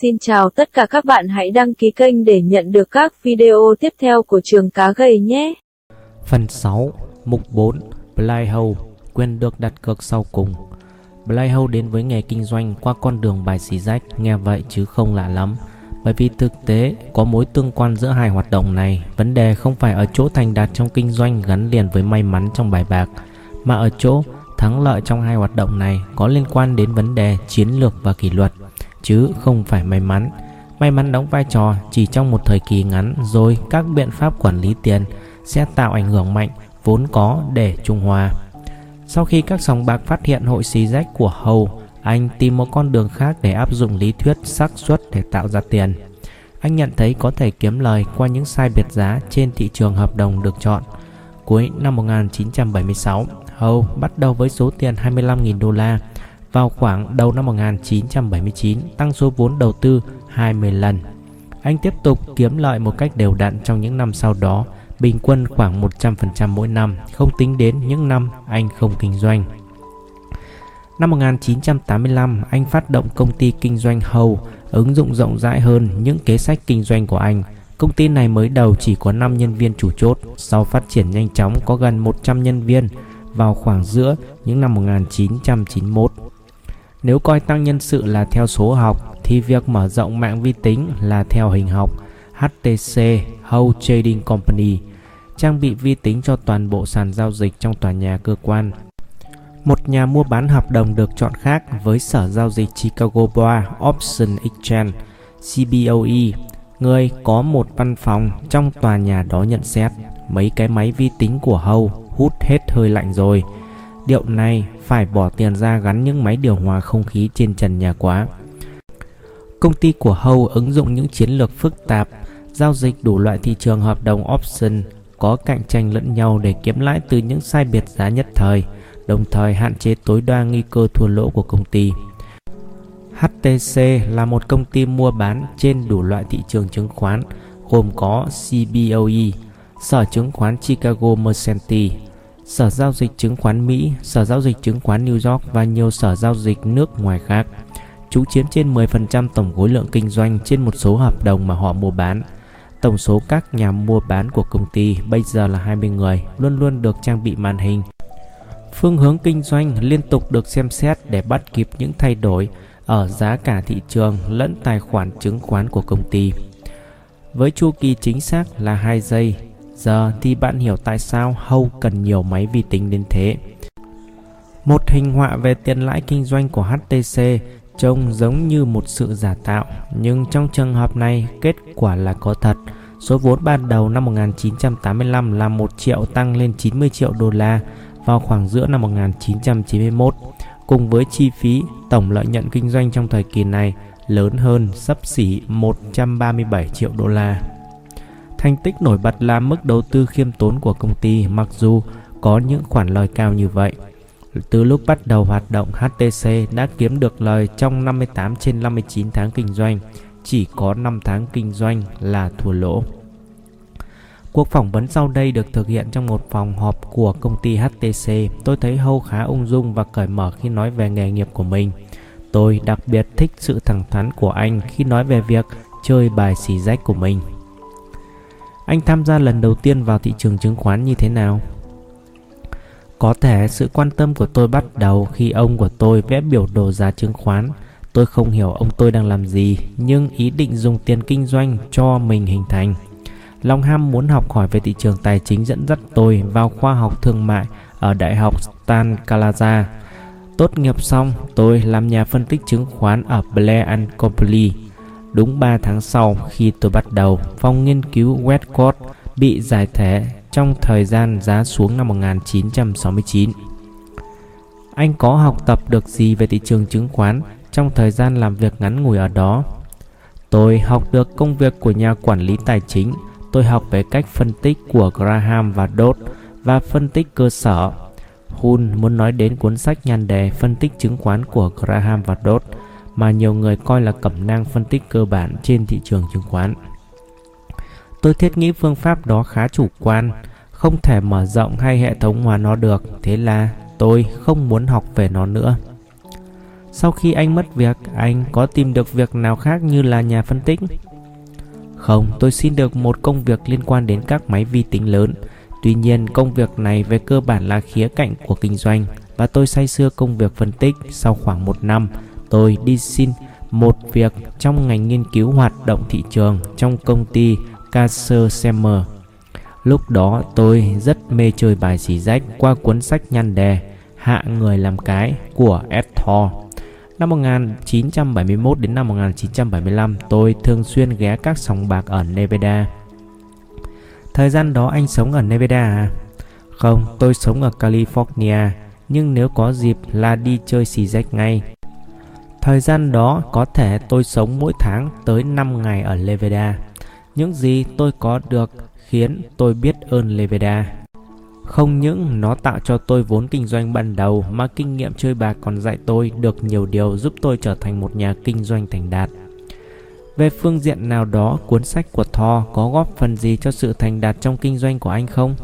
Xin chào tất cả các bạn hãy đăng ký kênh để nhận được các video tiếp theo của trường cá gầy nhé. Phần 6, mục 4, playhouse quyền được đặt cược sau cùng. playhouse đến với nghề kinh doanh qua con đường bài xì rách, nghe vậy chứ không lạ lắm. Bởi vì thực tế có mối tương quan giữa hai hoạt động này, vấn đề không phải ở chỗ thành đạt trong kinh doanh gắn liền với may mắn trong bài bạc, mà ở chỗ thắng lợi trong hai hoạt động này có liên quan đến vấn đề chiến lược và kỷ luật chứ không phải may mắn. May mắn đóng vai trò chỉ trong một thời kỳ ngắn rồi các biện pháp quản lý tiền sẽ tạo ảnh hưởng mạnh vốn có để trung hòa. Sau khi các sòng bạc phát hiện hội xì rách của Hầu, anh tìm một con đường khác để áp dụng lý thuyết xác suất để tạo ra tiền. Anh nhận thấy có thể kiếm lời qua những sai biệt giá trên thị trường hợp đồng được chọn. Cuối năm 1976, Hầu bắt đầu với số tiền 25.000 đô la vào khoảng đầu năm 1979 tăng số vốn đầu tư 20 lần. Anh tiếp tục kiếm lợi một cách đều đặn trong những năm sau đó, bình quân khoảng 100% mỗi năm, không tính đến những năm anh không kinh doanh. Năm 1985, anh phát động công ty kinh doanh Hầu, ứng dụng rộng rãi hơn những kế sách kinh doanh của anh. Công ty này mới đầu chỉ có 5 nhân viên chủ chốt, sau phát triển nhanh chóng có gần 100 nhân viên vào khoảng giữa những năm 1991. Nếu coi tăng nhân sự là theo số học thì việc mở rộng mạng vi tính là theo hình học HTC Whole Trading Company trang bị vi tính cho toàn bộ sàn giao dịch trong tòa nhà cơ quan. Một nhà mua bán hợp đồng được chọn khác với Sở Giao dịch Chicago Board Option Exchange CBOE, người có một văn phòng trong tòa nhà đó nhận xét mấy cái máy vi tính của Hâu hút hết hơi lạnh rồi. Điệu này phải bỏ tiền ra gắn những máy điều hòa không khí trên trần nhà quá. Công ty của Hâu ứng dụng những chiến lược phức tạp, giao dịch đủ loại thị trường hợp đồng option, có cạnh tranh lẫn nhau để kiếm lãi từ những sai biệt giá nhất thời, đồng thời hạn chế tối đa nguy cơ thua lỗ của công ty. HTC là một công ty mua bán trên đủ loại thị trường chứng khoán, gồm có CBOE, Sở Chứng khoán Chicago Mercantile, Sở Giao dịch Chứng khoán Mỹ, Sở Giao dịch Chứng khoán New York và nhiều sở giao dịch nước ngoài khác. Chúng chiếm trên 10% tổng khối lượng kinh doanh trên một số hợp đồng mà họ mua bán. Tổng số các nhà mua bán của công ty bây giờ là 20 người, luôn luôn được trang bị màn hình. Phương hướng kinh doanh liên tục được xem xét để bắt kịp những thay đổi ở giá cả thị trường lẫn tài khoản chứng khoán của công ty. Với chu kỳ chính xác là 2 giây, Giờ thì bạn hiểu tại sao Hâu cần nhiều máy vi tính đến thế. Một hình họa về tiền lãi kinh doanh của HTC trông giống như một sự giả tạo, nhưng trong trường hợp này kết quả là có thật. Số vốn ban đầu năm 1985 là 1 triệu tăng lên 90 triệu đô la vào khoảng giữa năm 1991. Cùng với chi phí, tổng lợi nhuận kinh doanh trong thời kỳ này lớn hơn sấp xỉ 137 triệu đô la. Thành tích nổi bật là mức đầu tư khiêm tốn của công ty mặc dù có những khoản lời cao như vậy. Từ lúc bắt đầu hoạt động HTC đã kiếm được lời trong 58 trên 59 tháng kinh doanh, chỉ có 5 tháng kinh doanh là thua lỗ. Cuộc phỏng vấn sau đây được thực hiện trong một phòng họp của công ty HTC. Tôi thấy Hâu khá ung dung và cởi mở khi nói về nghề nghiệp của mình. Tôi đặc biệt thích sự thẳng thắn của anh khi nói về việc chơi bài xì rách của mình. Anh tham gia lần đầu tiên vào thị trường chứng khoán như thế nào? Có thể sự quan tâm của tôi bắt đầu khi ông của tôi vẽ biểu đồ giá chứng khoán. Tôi không hiểu ông tôi đang làm gì, nhưng ý định dùng tiền kinh doanh cho mình hình thành. Long ham muốn học hỏi về thị trường tài chính dẫn dắt tôi vào khoa học thương mại ở Đại học Stan calaza Tốt nghiệp xong, tôi làm nhà phân tích chứng khoán ở Blair Company Đúng 3 tháng sau khi tôi bắt đầu, phòng nghiên cứu Westcott bị giải thể trong thời gian giá xuống năm 1969. Anh có học tập được gì về thị trường chứng khoán trong thời gian làm việc ngắn ngủi ở đó? Tôi học được công việc của nhà quản lý tài chính. Tôi học về cách phân tích của Graham và Dodd và phân tích cơ sở. Hun muốn nói đến cuốn sách nhan đề phân tích chứng khoán của Graham và Dodd mà nhiều người coi là cẩm nang phân tích cơ bản trên thị trường chứng khoán. Tôi thiết nghĩ phương pháp đó khá chủ quan, không thể mở rộng hay hệ thống hóa nó được, thế là tôi không muốn học về nó nữa. Sau khi anh mất việc, anh có tìm được việc nào khác như là nhà phân tích? Không, tôi xin được một công việc liên quan đến các máy vi tính lớn. Tuy nhiên, công việc này về cơ bản là khía cạnh của kinh doanh và tôi say sưa công việc phân tích. Sau khoảng một năm, tôi đi xin một việc trong ngành nghiên cứu hoạt động thị trường trong công ty Caser Semmer. Lúc đó tôi rất mê chơi bài xì rách qua cuốn sách nhăn đề Hạ người làm cái của Ed Thor. Năm 1971 đến năm 1975, tôi thường xuyên ghé các sòng bạc ở Nevada. Thời gian đó anh sống ở Nevada à? Không, tôi sống ở California, nhưng nếu có dịp là đi chơi xì rách ngay. Thời gian đó có thể tôi sống mỗi tháng tới 5 ngày ở Nevada. Những gì tôi có được khiến tôi biết ơn Nevada. Không những nó tạo cho tôi vốn kinh doanh ban đầu mà kinh nghiệm chơi bạc còn dạy tôi được nhiều điều giúp tôi trở thành một nhà kinh doanh thành đạt. Về phương diện nào đó, cuốn sách của Thor có góp phần gì cho sự thành đạt trong kinh doanh của anh không?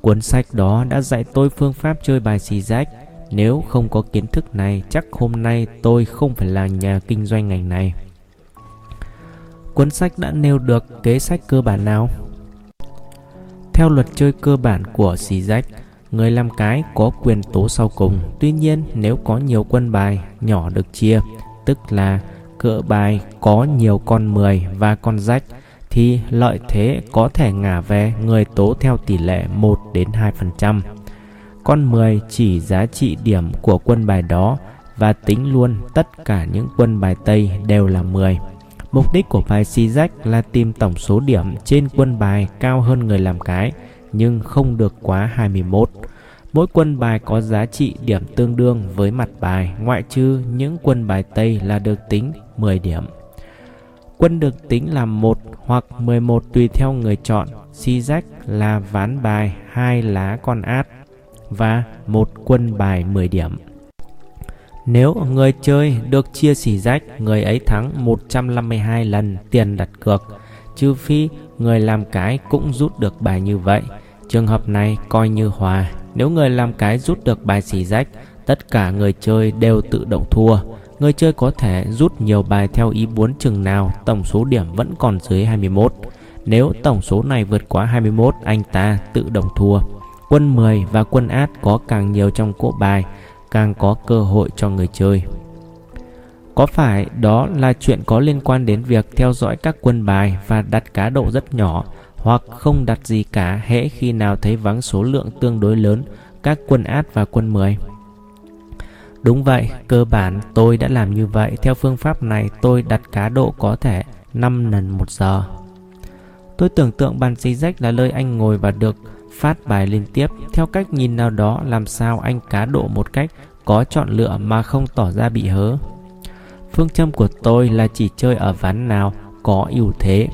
Cuốn sách đó đã dạy tôi phương pháp chơi bài xì rách. Nếu không có kiến thức này, chắc hôm nay tôi không phải là nhà kinh doanh ngành này. Cuốn sách đã nêu được kế sách cơ bản nào? Theo luật chơi cơ bản của xì rách, người làm cái có quyền tố sau cùng. Tuy nhiên, nếu có nhiều quân bài nhỏ được chia, tức là cỡ bài có nhiều con 10 và con rách, thì lợi thế có thể ngả về người tố theo tỷ lệ 1 đến 2%. Con 10 chỉ giá trị điểm của quân bài đó và tính luôn tất cả những quân bài Tây đều là 10. Mục đích của bài si rách là tìm tổng số điểm trên quân bài cao hơn người làm cái, nhưng không được quá 21. Mỗi quân bài có giá trị điểm tương đương với mặt bài, ngoại trừ những quân bài Tây là được tính 10 điểm. Quân được tính là 1 hoặc 11 tùy theo người chọn. Si rách là ván bài hai lá con át và một quân bài 10 điểm. Nếu người chơi được chia xỉ rách, người ấy thắng 152 lần tiền đặt cược, trừ phi người làm cái cũng rút được bài như vậy. Trường hợp này coi như hòa. Nếu người làm cái rút được bài xỉ rách, tất cả người chơi đều tự động thua. Người chơi có thể rút nhiều bài theo ý muốn chừng nào tổng số điểm vẫn còn dưới 21. Nếu tổng số này vượt quá 21, anh ta tự động thua. Quân 10 và quân át có càng nhiều trong cỗ bài càng có cơ hội cho người chơi. Có phải đó là chuyện có liên quan đến việc theo dõi các quân bài và đặt cá độ rất nhỏ hoặc không đặt gì cả hễ khi nào thấy vắng số lượng tương đối lớn các quân át và quân 10? Đúng vậy, cơ bản tôi đã làm như vậy. Theo phương pháp này tôi đặt cá độ có thể 5 lần một giờ. Tôi tưởng tượng bàn xí rách là nơi anh ngồi và được phát bài liên tiếp. Theo cách nhìn nào đó, làm sao anh cá độ một cách có chọn lựa mà không tỏ ra bị hớ? Phương châm của tôi là chỉ chơi ở ván nào có ưu thế.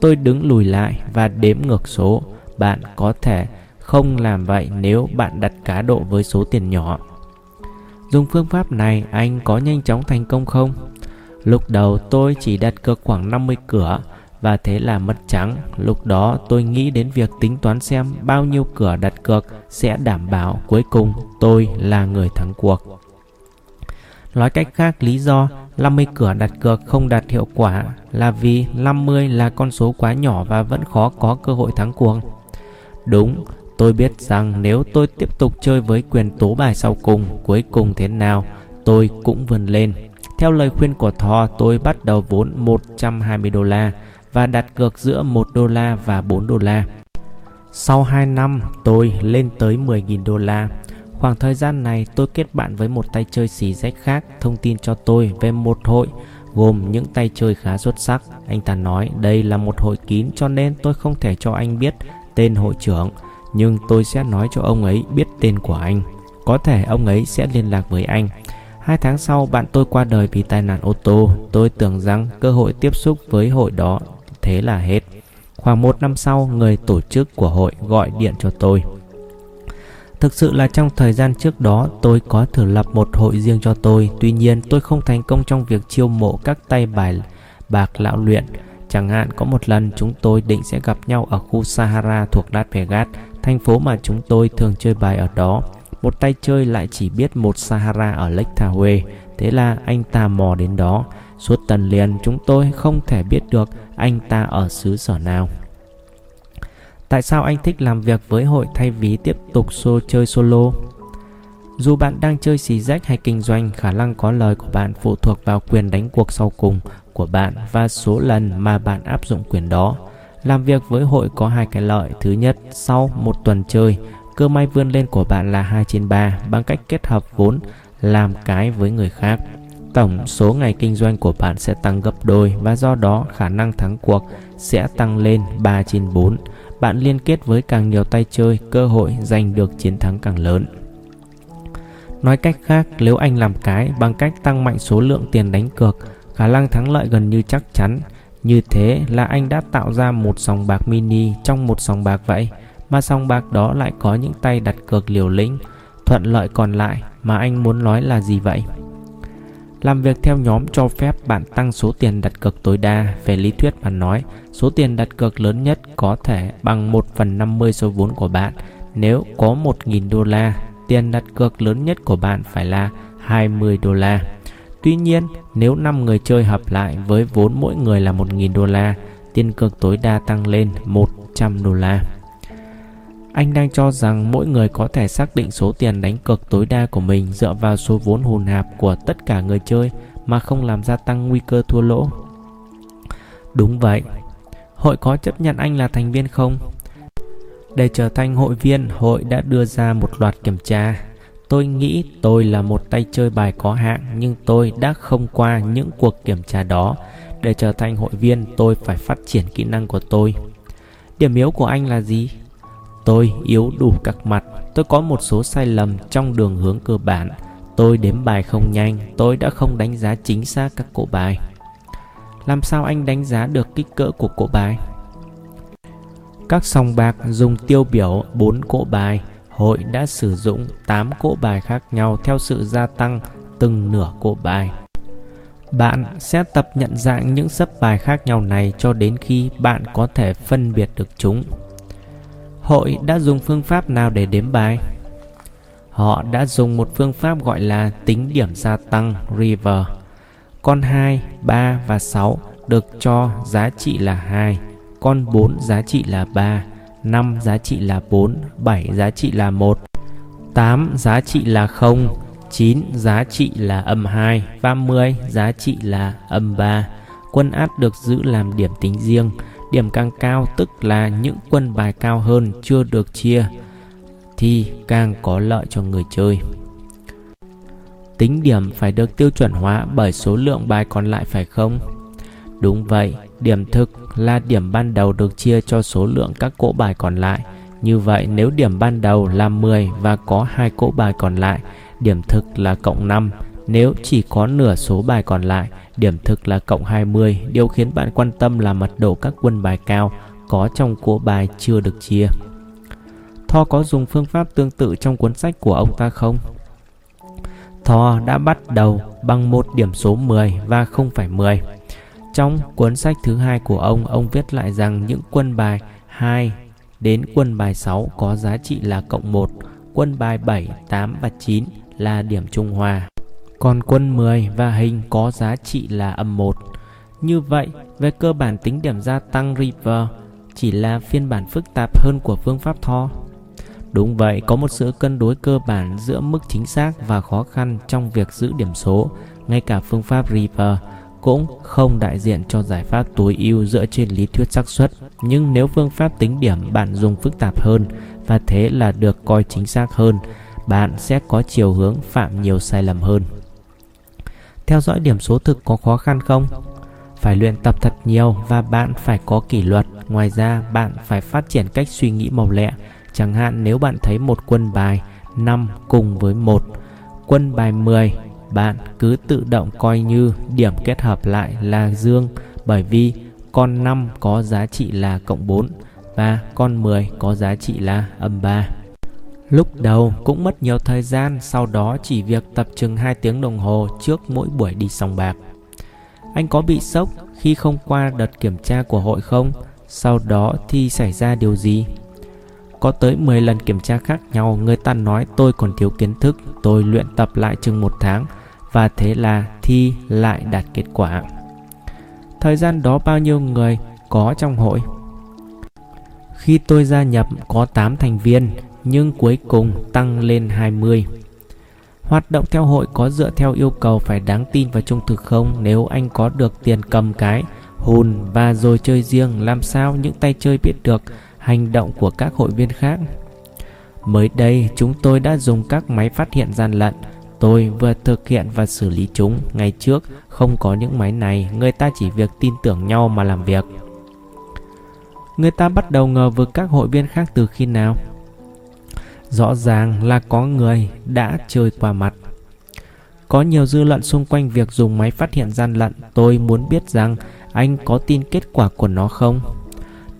Tôi đứng lùi lại và đếm ngược số. Bạn có thể không làm vậy nếu bạn đặt cá độ với số tiền nhỏ. Dùng phương pháp này, anh có nhanh chóng thành công không? Lúc đầu tôi chỉ đặt cược khoảng 50 cửa và thế là mất trắng. Lúc đó tôi nghĩ đến việc tính toán xem bao nhiêu cửa đặt cược sẽ đảm bảo cuối cùng tôi là người thắng cuộc. Nói cách khác, lý do 50 cửa đặt cược không đạt hiệu quả là vì 50 là con số quá nhỏ và vẫn khó có cơ hội thắng cuộc. Đúng, tôi biết rằng nếu tôi tiếp tục chơi với quyền tố bài sau cùng, cuối cùng thế nào, tôi cũng vươn lên. Theo lời khuyên của Thor, tôi bắt đầu vốn 120 đô la và đặt cược giữa 1 đô la và 4 đô la. Sau 2 năm, tôi lên tới 10.000 đô la. Khoảng thời gian này, tôi kết bạn với một tay chơi xì rách khác thông tin cho tôi về một hội gồm những tay chơi khá xuất sắc. Anh ta nói đây là một hội kín cho nên tôi không thể cho anh biết tên hội trưởng, nhưng tôi sẽ nói cho ông ấy biết tên của anh. Có thể ông ấy sẽ liên lạc với anh. Hai tháng sau, bạn tôi qua đời vì tai nạn ô tô. Tôi tưởng rằng cơ hội tiếp xúc với hội đó thế là hết. Khoảng một năm sau, người tổ chức của hội gọi điện cho tôi. Thực sự là trong thời gian trước đó tôi có thử lập một hội riêng cho tôi. Tuy nhiên tôi không thành công trong việc chiêu mộ các tay bài bạc lão luyện. Chẳng hạn có một lần chúng tôi định sẽ gặp nhau ở khu Sahara thuộc Las Vegas Thành phố mà chúng tôi thường chơi bài ở đó. Một tay chơi lại chỉ biết một Sahara ở Lake Tahoe. Thế là anh ta mò đến đó. Suốt tần liền chúng tôi không thể biết được anh ta ở xứ sở nào Tại sao anh thích làm việc với hội thay vì tiếp tục xô chơi solo? Dù bạn đang chơi xì rách hay kinh doanh, khả năng có lời của bạn phụ thuộc vào quyền đánh cuộc sau cùng của bạn và số lần mà bạn áp dụng quyền đó. Làm việc với hội có hai cái lợi. Thứ nhất, sau một tuần chơi, cơ may vươn lên của bạn là 2 trên 3 bằng cách kết hợp vốn làm cái với người khác. Tổng số ngày kinh doanh của bạn sẽ tăng gấp đôi và do đó khả năng thắng cuộc sẽ tăng lên 3 trên 4. Bạn liên kết với càng nhiều tay chơi, cơ hội giành được chiến thắng càng lớn. Nói cách khác, nếu anh làm cái bằng cách tăng mạnh số lượng tiền đánh cược, khả năng thắng lợi gần như chắc chắn. Như thế là anh đã tạo ra một sòng bạc mini trong một sòng bạc vậy, mà sòng bạc đó lại có những tay đặt cược liều lĩnh. Thuận lợi còn lại mà anh muốn nói là gì vậy? Làm việc theo nhóm cho phép bạn tăng số tiền đặt cược tối đa. Về lý thuyết mà nói, số tiền đặt cược lớn nhất có thể bằng 1 phần 50 số vốn của bạn. Nếu có 1.000 đô la, tiền đặt cược lớn nhất của bạn phải là 20 đô la. Tuy nhiên, nếu 5 người chơi hợp lại với vốn mỗi người là 1.000 đô la, tiền cược tối đa tăng lên 100 đô la. Anh đang cho rằng mỗi người có thể xác định số tiền đánh cược tối đa của mình dựa vào số vốn hùn hạp của tất cả người chơi mà không làm gia tăng nguy cơ thua lỗ. Đúng vậy. Hội có chấp nhận anh là thành viên không? Để trở thành hội viên, hội đã đưa ra một loạt kiểm tra. Tôi nghĩ tôi là một tay chơi bài có hạng nhưng tôi đã không qua những cuộc kiểm tra đó. Để trở thành hội viên, tôi phải phát triển kỹ năng của tôi. Điểm yếu của anh là gì? Tôi yếu đủ các mặt, tôi có một số sai lầm trong đường hướng cơ bản. Tôi đếm bài không nhanh, tôi đã không đánh giá chính xác các cỗ bài. Làm sao anh đánh giá được kích cỡ của cỗ bài? Các sòng bạc dùng tiêu biểu 4 cỗ bài, hội đã sử dụng 8 cỗ bài khác nhau theo sự gia tăng từng nửa cỗ bài. Bạn sẽ tập nhận dạng những sấp bài khác nhau này cho đến khi bạn có thể phân biệt được chúng. Hội đã dùng phương pháp nào để đếm bài? Họ đã dùng một phương pháp gọi là tính điểm gia tăng River. Con 2, 3 và 6 được cho giá trị là 2, con 4 giá trị là 3, 5 giá trị là 4, 7 giá trị là 1, 8 giá trị là 0, 9 giá trị là âm 2 và 10 giá trị là âm 3. Quân át được giữ làm điểm tính riêng. Điểm càng cao tức là những quân bài cao hơn chưa được chia thì càng có lợi cho người chơi. Tính điểm phải được tiêu chuẩn hóa bởi số lượng bài còn lại phải không? Đúng vậy, điểm thực là điểm ban đầu được chia cho số lượng các cỗ bài còn lại. Như vậy nếu điểm ban đầu là 10 và có hai cỗ bài còn lại, điểm thực là cộng 5. Nếu chỉ có nửa số bài còn lại Điểm thực là cộng 20, điều khiến bạn quan tâm là mật độ các quân bài cao có trong cỗ bài chưa được chia. Tho có dùng phương pháp tương tự trong cuốn sách của ông ta không? Tho đã bắt đầu bằng một điểm số 10 và không phải 10. Trong cuốn sách thứ hai của ông, ông viết lại rằng những quân bài 2 đến quân bài 6 có giá trị là cộng 1, quân bài 7, 8 và 9 là điểm trung hòa. Còn quân 10 và hình có giá trị là âm 1. Như vậy, về cơ bản tính điểm gia tăng River chỉ là phiên bản phức tạp hơn của phương pháp Thor. Đúng vậy, có một sự cân đối cơ bản giữa mức chính xác và khó khăn trong việc giữ điểm số. Ngay cả phương pháp River cũng không đại diện cho giải pháp tối ưu dựa trên lý thuyết xác suất. Nhưng nếu phương pháp tính điểm bạn dùng phức tạp hơn và thế là được coi chính xác hơn, bạn sẽ có chiều hướng phạm nhiều sai lầm hơn. Theo dõi điểm số thực có khó khăn không? Phải luyện tập thật nhiều và bạn phải có kỷ luật. Ngoài ra, bạn phải phát triển cách suy nghĩ màu lẹ. Chẳng hạn nếu bạn thấy một quân bài 5 cùng với một quân bài 10, bạn cứ tự động coi như điểm kết hợp lại là dương bởi vì con 5 có giá trị là cộng 4 và con 10 có giá trị là âm 3. Lúc đầu cũng mất nhiều thời gian, sau đó chỉ việc tập chừng 2 tiếng đồng hồ trước mỗi buổi đi sòng bạc. Anh có bị sốc khi không qua đợt kiểm tra của hội không? Sau đó thì xảy ra điều gì? Có tới 10 lần kiểm tra khác nhau, người ta nói tôi còn thiếu kiến thức, tôi luyện tập lại chừng một tháng và thế là thi lại đạt kết quả. Thời gian đó bao nhiêu người có trong hội? Khi tôi gia nhập có 8 thành viên nhưng cuối cùng tăng lên 20. Hoạt động theo hội có dựa theo yêu cầu phải đáng tin và trung thực không? Nếu anh có được tiền cầm cái, hùn và rồi chơi riêng làm sao những tay chơi biết được hành động của các hội viên khác. Mới đây chúng tôi đã dùng các máy phát hiện gian lận. Tôi vừa thực hiện và xử lý chúng. Ngày trước không có những máy này. Người ta chỉ việc tin tưởng nhau mà làm việc. Người ta bắt đầu ngờ vực các hội viên khác từ khi nào? Rõ ràng là có người đã chơi qua mặt. Có nhiều dư luận xung quanh việc dùng máy phát hiện gian lận. Tôi muốn biết rằng anh có tin kết quả của nó không?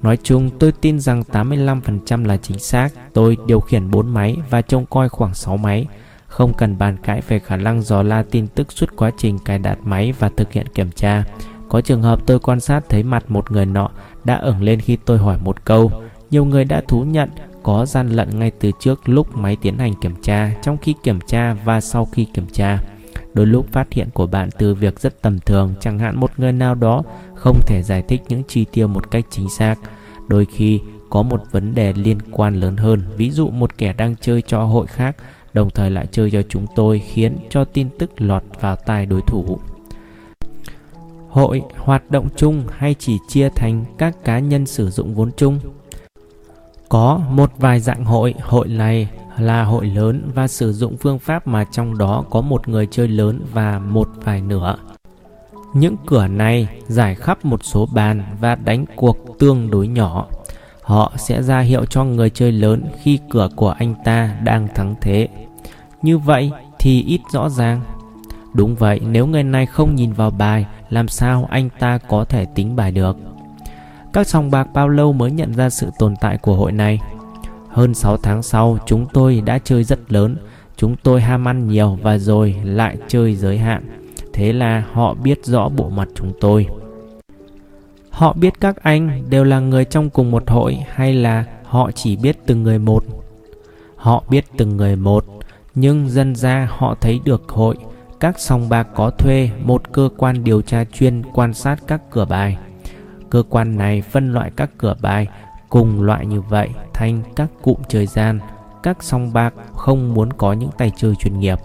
Nói chung, tôi tin rằng 85% là chính xác. Tôi điều khiển 4 máy và trông coi khoảng 6 máy. Không cần bàn cãi về khả năng dò la tin tức suốt quá trình cài đặt máy và thực hiện kiểm tra. Có trường hợp tôi quan sát thấy mặt một người nọ đã ửng lên khi tôi hỏi một câu. Nhiều người đã thú nhận có gian lận ngay từ trước lúc máy tiến hành kiểm tra, trong khi kiểm tra và sau khi kiểm tra. Đôi lúc phát hiện của bạn từ việc rất tầm thường, chẳng hạn một người nào đó không thể giải thích những chi tiêu một cách chính xác. Đôi khi có một vấn đề liên quan lớn hơn, ví dụ một kẻ đang chơi cho hội khác, đồng thời lại chơi cho chúng tôi khiến cho tin tức lọt vào tai đối thủ. Hội hoạt động chung hay chỉ chia thành các cá nhân sử dụng vốn chung? Có một vài dạng hội, hội này là hội lớn và sử dụng phương pháp mà trong đó có một người chơi lớn và một vài nửa. Những cửa này giải khắp một số bàn và đánh cuộc tương đối nhỏ. Họ sẽ ra hiệu cho người chơi lớn khi cửa của anh ta đang thắng thế. Như vậy thì ít rõ ràng. Đúng vậy, nếu người này không nhìn vào bài, làm sao anh ta có thể tính bài được? Các sòng bạc bao lâu mới nhận ra sự tồn tại của hội này? Hơn 6 tháng sau, chúng tôi đã chơi rất lớn. Chúng tôi ham ăn nhiều và rồi lại chơi giới hạn. Thế là họ biết rõ bộ mặt chúng tôi. Họ biết các anh đều là người trong cùng một hội hay là họ chỉ biết từng người một? Họ biết từng người một, nhưng dần ra họ thấy được hội, các sòng bạc có thuê một cơ quan điều tra chuyên quan sát các cửa bài. Cơ quan này phân loại các cửa bài cùng loại như vậy thành các cụm chơi gian. Các song bạc không muốn có những tay chơi chuyên nghiệp.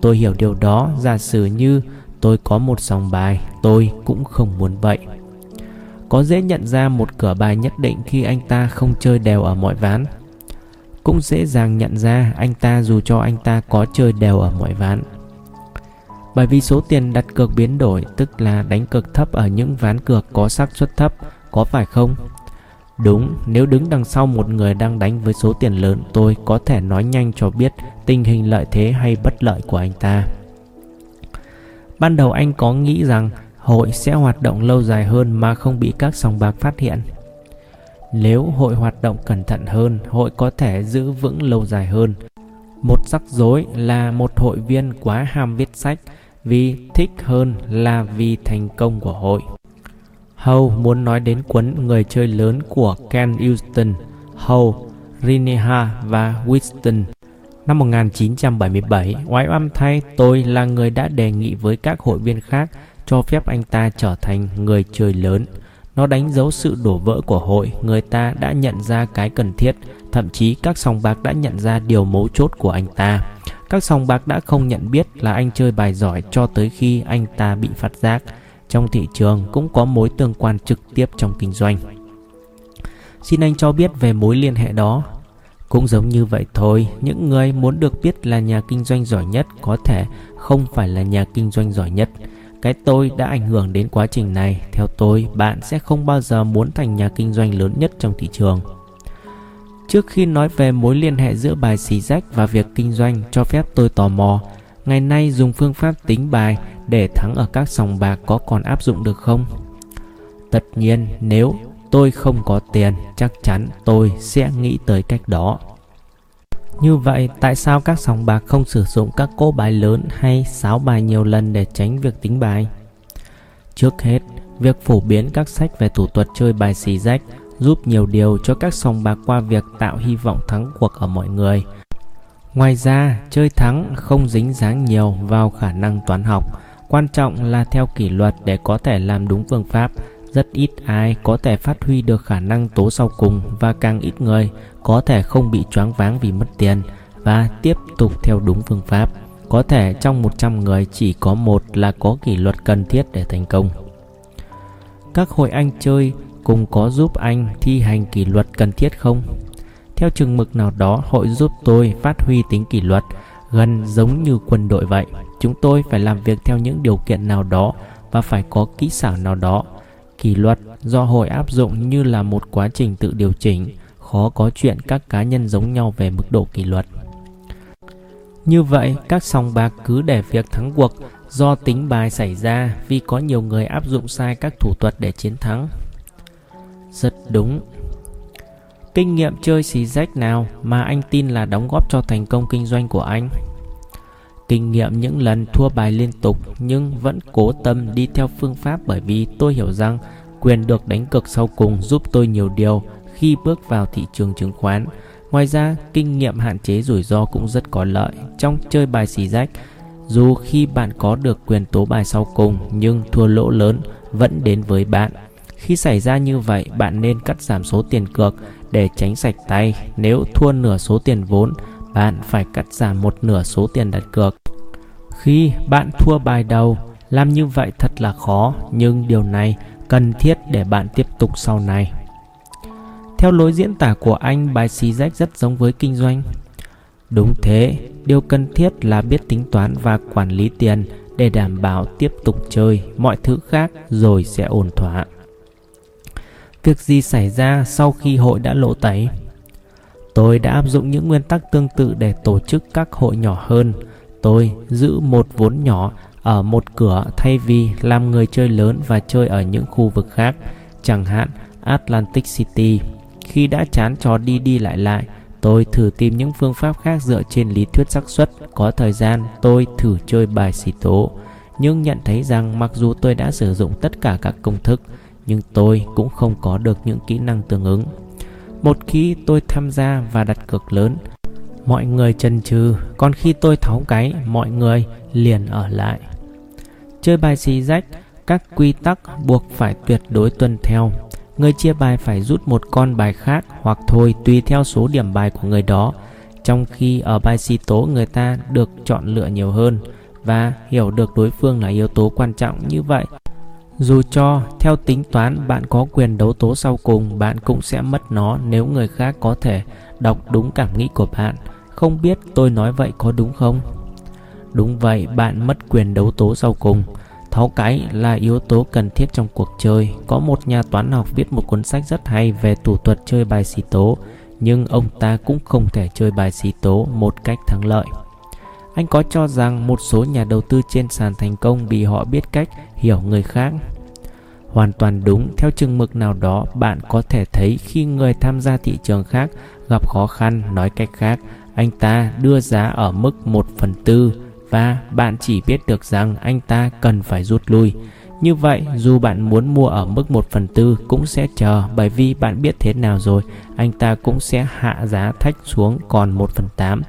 Tôi hiểu điều đó, giả sử như tôi có một sòng bài, tôi cũng không muốn vậy. Có dễ nhận ra một cửa bài nhất định khi anh ta không chơi đều ở mọi ván. Cũng dễ dàng nhận ra anh ta dù cho anh ta có chơi đều ở mọi ván. Bởi vì số tiền đặt cược biến đổi tức là đánh cược thấp ở những ván cược có xác suất thấp, có phải không? Đúng, nếu đứng đằng sau một người đang đánh với số tiền lớn, tôi có thể nói nhanh cho biết tình hình lợi thế hay bất lợi của anh ta. Ban đầu anh có nghĩ rằng hội sẽ hoạt động lâu dài hơn mà không bị các sòng bạc phát hiện. Nếu hội hoạt động cẩn thận hơn, hội có thể giữ vững lâu dài hơn. Một rắc rối là một hội viên quá ham viết sách vì thích hơn là vì thành công của hội. Howe muốn nói đến cuốn Người chơi lớn của Ken Houston, Howe, Rineha và Winston. Năm 1977, oái oăm thay, tôi là người đã đề nghị với các hội viên khác cho phép anh ta trở thành người chơi lớn. Nó đánh dấu sự đổ vỡ của hội, người ta đã nhận ra cái cần thiết, thậm chí các sòng bạc đã nhận ra điều mấu chốt của anh ta. Các sòng bạc đã không nhận biết là anh chơi bài giỏi cho tới khi anh ta bị phát giác. Trong thị trường cũng có mối tương quan trực tiếp trong kinh doanh. Xin anh cho biết về mối liên hệ đó. Cũng giống như vậy thôi, những người muốn được biết là nhà kinh doanh giỏi nhất có thể không phải là nhà kinh doanh giỏi nhất. Cái tôi đã ảnh hưởng đến quá trình này. Theo tôi, bạn sẽ không bao giờ muốn thành nhà kinh doanh lớn nhất trong thị trường. Trước khi nói về mối liên hệ giữa bài xì rách và việc kinh doanh, cho phép tôi tò mò. Ngày nay dùng phương pháp tính bài để thắng ở các sòng bạc có còn áp dụng được không? Tất nhiên, nếu tôi không có tiền, chắc chắn tôi sẽ nghĩ tới cách đó. Như vậy, tại sao các sòng bạc không sử dụng các cỗ bài lớn hay sáo bài nhiều lần để tránh việc tính bài? Trước hết, việc phổ biến các sách về thủ thuật chơi bài xì rách giúp nhiều điều cho các sòng bạc qua việc tạo hy vọng thắng cuộc ở mọi người. Ngoài ra, chơi thắng không dính dáng nhiều vào khả năng toán học, quan trọng là theo kỷ luật để có thể làm đúng phương pháp. Rất ít ai có thể phát huy được khả năng tố sau cùng và càng ít người có thể không bị choáng váng vì mất tiền và tiếp tục theo đúng phương pháp. Có thể trong 100 người chỉ có một là có kỷ luật cần thiết để thành công. Các hội anh chơi cùng có giúp anh thi hành kỷ luật cần thiết không? Theo chừng mực nào đó, hội giúp tôi phát huy tính kỷ luật, gần giống như quân đội vậy. Chúng tôi phải làm việc theo những điều kiện nào đó và phải có kỹ xảo nào đó. Kỷ luật do hội áp dụng như là một quá trình tự điều chỉnh, khó có chuyện các cá nhân giống nhau về mức độ kỷ luật. Như vậy, các sòng bạc cứ để việc thắng cuộc do tính bài xảy ra vì có nhiều người áp dụng sai các thủ thuật để chiến thắng. Rất đúng. Kinh nghiệm chơi xì rách nào mà anh tin là đóng góp cho thành công kinh doanh của anh? Kinh nghiệm những lần thua bài liên tục nhưng vẫn cố tâm đi theo phương pháp bởi vì tôi hiểu rằng quyền được đánh cực sau cùng giúp tôi nhiều điều khi bước vào thị trường chứng khoán. Ngoài ra, kinh nghiệm hạn chế rủi ro cũng rất có lợi trong chơi bài xì rách. Dù khi bạn có được quyền tố bài sau cùng nhưng thua lỗ lớn vẫn đến với bạn. Khi xảy ra như vậy, bạn nên cắt giảm số tiền cược để tránh sạch tay. Nếu thua nửa số tiền vốn, bạn phải cắt giảm một nửa số tiền đặt cược. Khi bạn thua bài đầu, làm như vậy thật là khó, nhưng điều này cần thiết để bạn tiếp tục sau này. Theo lối diễn tả của anh, bài xì rách rất giống với kinh doanh. Đúng thế, điều cần thiết là biết tính toán và quản lý tiền để đảm bảo tiếp tục chơi mọi thứ khác rồi sẽ ổn thỏa. Việc gì xảy ra sau khi hội đã lộ tẩy? Tôi đã áp dụng những nguyên tắc tương tự để tổ chức các hội nhỏ hơn. Tôi giữ một vốn nhỏ ở một cửa thay vì làm người chơi lớn và chơi ở những khu vực khác, chẳng hạn Atlantic City. Khi đã chán trò đi đi lại lại, tôi thử tìm những phương pháp khác dựa trên lý thuyết xác suất. Có thời gian, tôi thử chơi bài xì tố, nhưng nhận thấy rằng mặc dù tôi đã sử dụng tất cả các công thức, nhưng tôi cũng không có được những kỹ năng tương ứng. Một khi tôi tham gia và đặt cược lớn, mọi người chần chừ, còn khi tôi tháo cái, mọi người liền ở lại. Chơi bài xì rách, các quy tắc buộc phải tuyệt đối tuân theo. Người chia bài phải rút một con bài khác hoặc thôi tùy theo số điểm bài của người đó. Trong khi ở bài xì tố người ta được chọn lựa nhiều hơn và hiểu được đối phương là yếu tố quan trọng như vậy dù cho theo tính toán bạn có quyền đấu tố sau cùng, bạn cũng sẽ mất nó nếu người khác có thể đọc đúng cảm nghĩ của bạn. Không biết tôi nói vậy có đúng không? Đúng vậy, bạn mất quyền đấu tố sau cùng. Tháo cái là yếu tố cần thiết trong cuộc chơi. Có một nhà toán học viết một cuốn sách rất hay về thủ thuật chơi bài xì tố, nhưng ông ta cũng không thể chơi bài xì tố một cách thắng lợi. Anh có cho rằng một số nhà đầu tư trên sàn thành công vì họ biết cách hiểu người khác. Hoàn toàn đúng, theo chừng mực nào đó bạn có thể thấy khi người tham gia thị trường khác gặp khó khăn, nói cách khác, anh ta đưa giá ở mức 1 phần tư và bạn chỉ biết được rằng anh ta cần phải rút lui. Như vậy, dù bạn muốn mua ở mức 1 phần tư cũng sẽ chờ bởi vì bạn biết thế nào rồi, anh ta cũng sẽ hạ giá thách xuống còn 1 phần 8.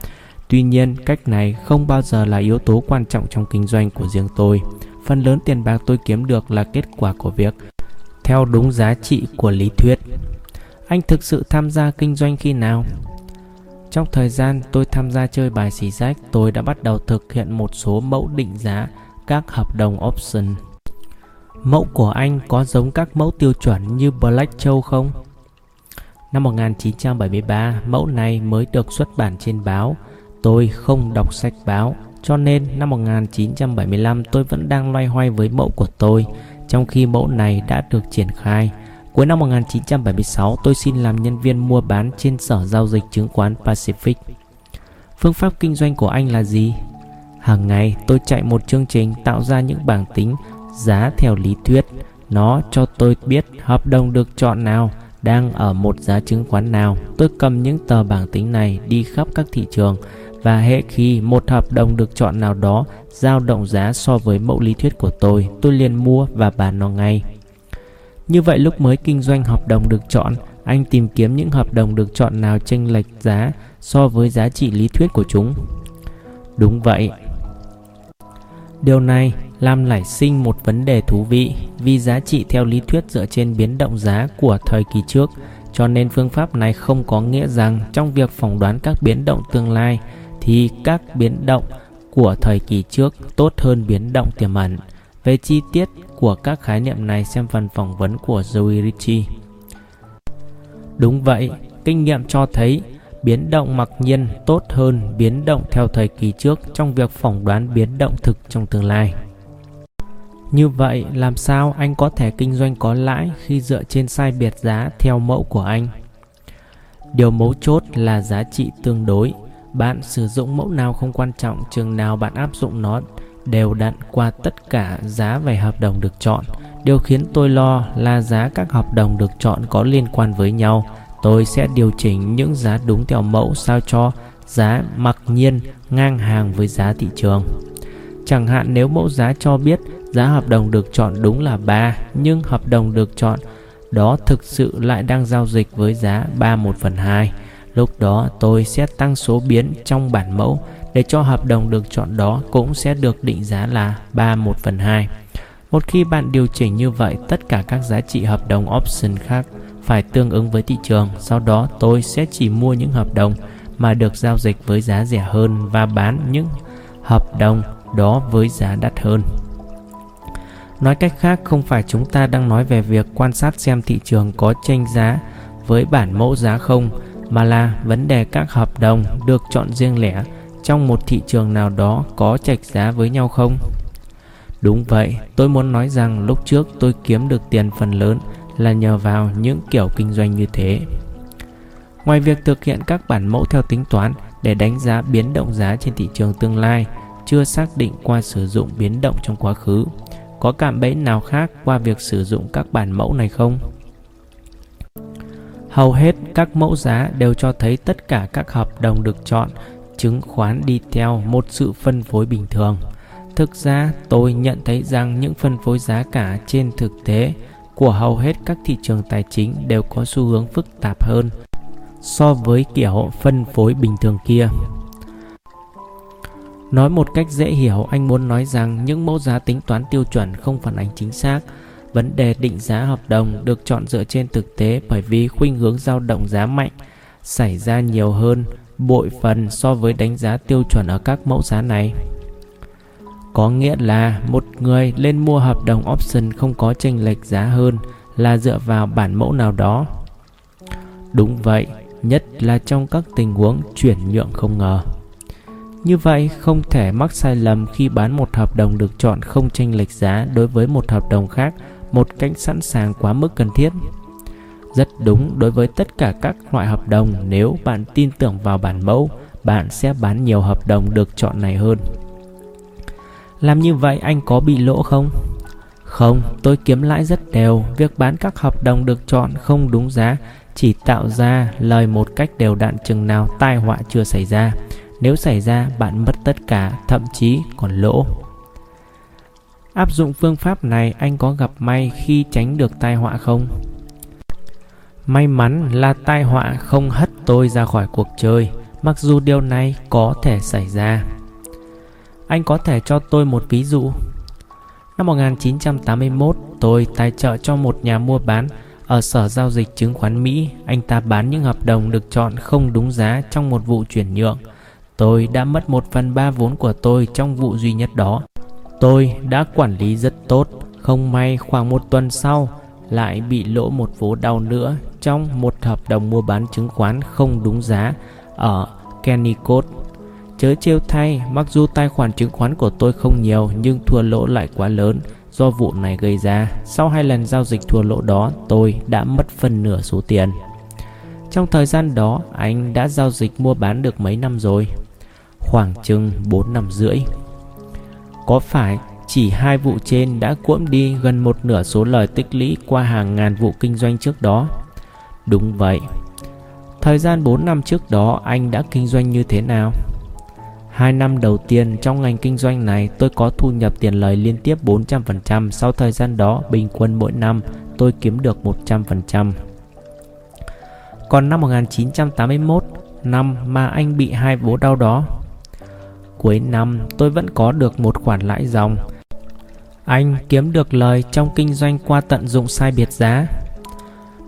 Tuy nhiên, cách này không bao giờ là yếu tố quan trọng trong kinh doanh của riêng tôi. Phần lớn tiền bạc tôi kiếm được là kết quả của việc theo đúng giá trị của lý thuyết. Anh thực sự tham gia kinh doanh khi nào? Trong thời gian tôi tham gia chơi bài xì rách, tôi đã bắt đầu thực hiện một số mẫu định giá các hợp đồng option. Mẫu của anh có giống các mẫu tiêu chuẩn như Black Châu không? Năm 1973, mẫu này mới được xuất bản trên báo Tôi không đọc sách báo, cho nên năm 1975 tôi vẫn đang loay hoay với mẫu của tôi, trong khi mẫu này đã được triển khai. Cuối năm 1976, tôi xin làm nhân viên mua bán trên sở giao dịch chứng khoán Pacific. Phương pháp kinh doanh của anh là gì? Hàng ngày tôi chạy một chương trình tạo ra những bảng tính giá theo lý thuyết. Nó cho tôi biết hợp đồng được chọn nào đang ở một giá chứng khoán nào. Tôi cầm những tờ bảng tính này đi khắp các thị trường và hệ khi một hợp đồng được chọn nào đó dao động giá so với mẫu lý thuyết của tôi, tôi liền mua và bán nó ngay. Như vậy lúc mới kinh doanh hợp đồng được chọn, anh tìm kiếm những hợp đồng được chọn nào chênh lệch giá so với giá trị lý thuyết của chúng. Đúng vậy. Điều này làm nảy sinh một vấn đề thú vị vì giá trị theo lý thuyết dựa trên biến động giá của thời kỳ trước cho nên phương pháp này không có nghĩa rằng trong việc phỏng đoán các biến động tương lai thì các biến động của thời kỳ trước tốt hơn biến động tiềm ẩn. Về chi tiết của các khái niệm này xem phần phỏng vấn của Joey Ritchie. Đúng vậy, kinh nghiệm cho thấy biến động mặc nhiên tốt hơn biến động theo thời kỳ trước trong việc phỏng đoán biến động thực trong tương lai. Như vậy, làm sao anh có thể kinh doanh có lãi khi dựa trên sai biệt giá theo mẫu của anh? Điều mấu chốt là giá trị tương đối. Bạn sử dụng mẫu nào không quan trọng, chừng nào bạn áp dụng nó đều đặn qua tất cả giá về hợp đồng được chọn. Điều khiến tôi lo là giá các hợp đồng được chọn có liên quan với nhau. Tôi sẽ điều chỉnh những giá đúng theo mẫu sao cho giá mặc nhiên ngang hàng với giá thị trường. Chẳng hạn nếu mẫu giá cho biết giá hợp đồng được chọn đúng là 3 nhưng hợp đồng được chọn đó thực sự lại đang giao dịch với giá 3 1 phần 2. Lúc đó tôi sẽ tăng số biến trong bản mẫu để cho hợp đồng được chọn đó cũng sẽ được định giá là 3 1 phần 2. Một khi bạn điều chỉnh như vậy, tất cả các giá trị hợp đồng option khác phải tương ứng với thị trường. Sau đó tôi sẽ chỉ mua những hợp đồng mà được giao dịch với giá rẻ hơn và bán những hợp đồng đó với giá đắt hơn. Nói cách khác, không phải chúng ta đang nói về việc quan sát xem thị trường có tranh giá với bản mẫu giá không, mà là vấn đề các hợp đồng được chọn riêng lẻ trong một thị trường nào đó có chạch giá với nhau không? Đúng vậy, tôi muốn nói rằng lúc trước tôi kiếm được tiền phần lớn là nhờ vào những kiểu kinh doanh như thế. Ngoài việc thực hiện các bản mẫu theo tính toán để đánh giá biến động giá trên thị trường tương lai chưa xác định qua sử dụng biến động trong quá khứ, có cạm bẫy nào khác qua việc sử dụng các bản mẫu này không? Hầu hết các mẫu giá đều cho thấy tất cả các hợp đồng được chọn chứng khoán đi theo một sự phân phối bình thường. Thực ra, tôi nhận thấy rằng những phân phối giá cả trên thực tế của hầu hết các thị trường tài chính đều có xu hướng phức tạp hơn so với kiểu phân phối bình thường kia. Nói một cách dễ hiểu, anh muốn nói rằng những mẫu giá tính toán tiêu chuẩn không phản ánh chính xác. Vấn đề định giá hợp đồng được chọn dựa trên thực tế bởi vì khuynh hướng dao động giá mạnh xảy ra nhiều hơn bội phần so với đánh giá tiêu chuẩn ở các mẫu giá này. Có nghĩa là một người lên mua hợp đồng option không có chênh lệch giá hơn là dựa vào bản mẫu nào đó. Đúng vậy, nhất là trong các tình huống chuyển nhượng không ngờ. Như vậy, không thể mắc sai lầm khi bán một hợp đồng được chọn không chênh lệch giá đối với một hợp đồng khác một cách sẵn sàng quá mức cần thiết. Rất đúng đối với tất cả các loại hợp đồng nếu bạn tin tưởng vào bản mẫu, bạn sẽ bán nhiều hợp đồng được chọn này hơn. Làm như vậy anh có bị lỗ không? Không, tôi kiếm lãi rất đều. Việc bán các hợp đồng được chọn không đúng giá chỉ tạo ra lời một cách đều đặn chừng nào tai họa chưa xảy ra. Nếu xảy ra, bạn mất tất cả, thậm chí còn lỗ. Áp dụng phương pháp này, anh có gặp may khi tránh được tai họa không? May mắn là tai họa không hất tôi ra khỏi cuộc chơi, mặc dù điều này có thể xảy ra. Anh có thể cho tôi một ví dụ. Năm 1981, tôi tài trợ cho một nhà mua bán ở sở giao dịch chứng khoán Mỹ. Anh ta bán những hợp đồng được chọn không đúng giá trong một vụ chuyển nhượng. Tôi đã mất một phần ba vốn của tôi trong vụ duy nhất đó. Tôi đã quản lý rất tốt, không may khoảng một tuần sau lại bị lỗ một vố đau nữa trong một hợp đồng mua bán chứng khoán không đúng giá ở Kennecott. Chớ trêu thay, mặc dù tài khoản chứng khoán của tôi không nhiều nhưng thua lỗ lại quá lớn do vụ này gây ra. Sau hai lần giao dịch thua lỗ đó, tôi đã mất phần nửa số tiền. Trong thời gian đó, anh đã giao dịch mua bán được mấy năm rồi? Khoảng chừng 4 năm rưỡi. Có phải chỉ hai vụ trên đã cuỗm đi gần một nửa số lời tích lũy qua hàng ngàn vụ kinh doanh trước đó? Đúng vậy. Thời gian 4 năm trước đó anh đã kinh doanh như thế nào? Hai năm đầu tiên trong ngành kinh doanh này tôi có thu nhập tiền lời liên tiếp 400%, sau thời gian đó bình quân mỗi năm tôi kiếm được 100%. Còn năm 1981, năm mà anh bị hai bố đau đó. Cuối năm tôi vẫn có được một khoản lãi dòng. Anh kiếm được lời trong kinh doanh qua tận dụng sai biệt giá.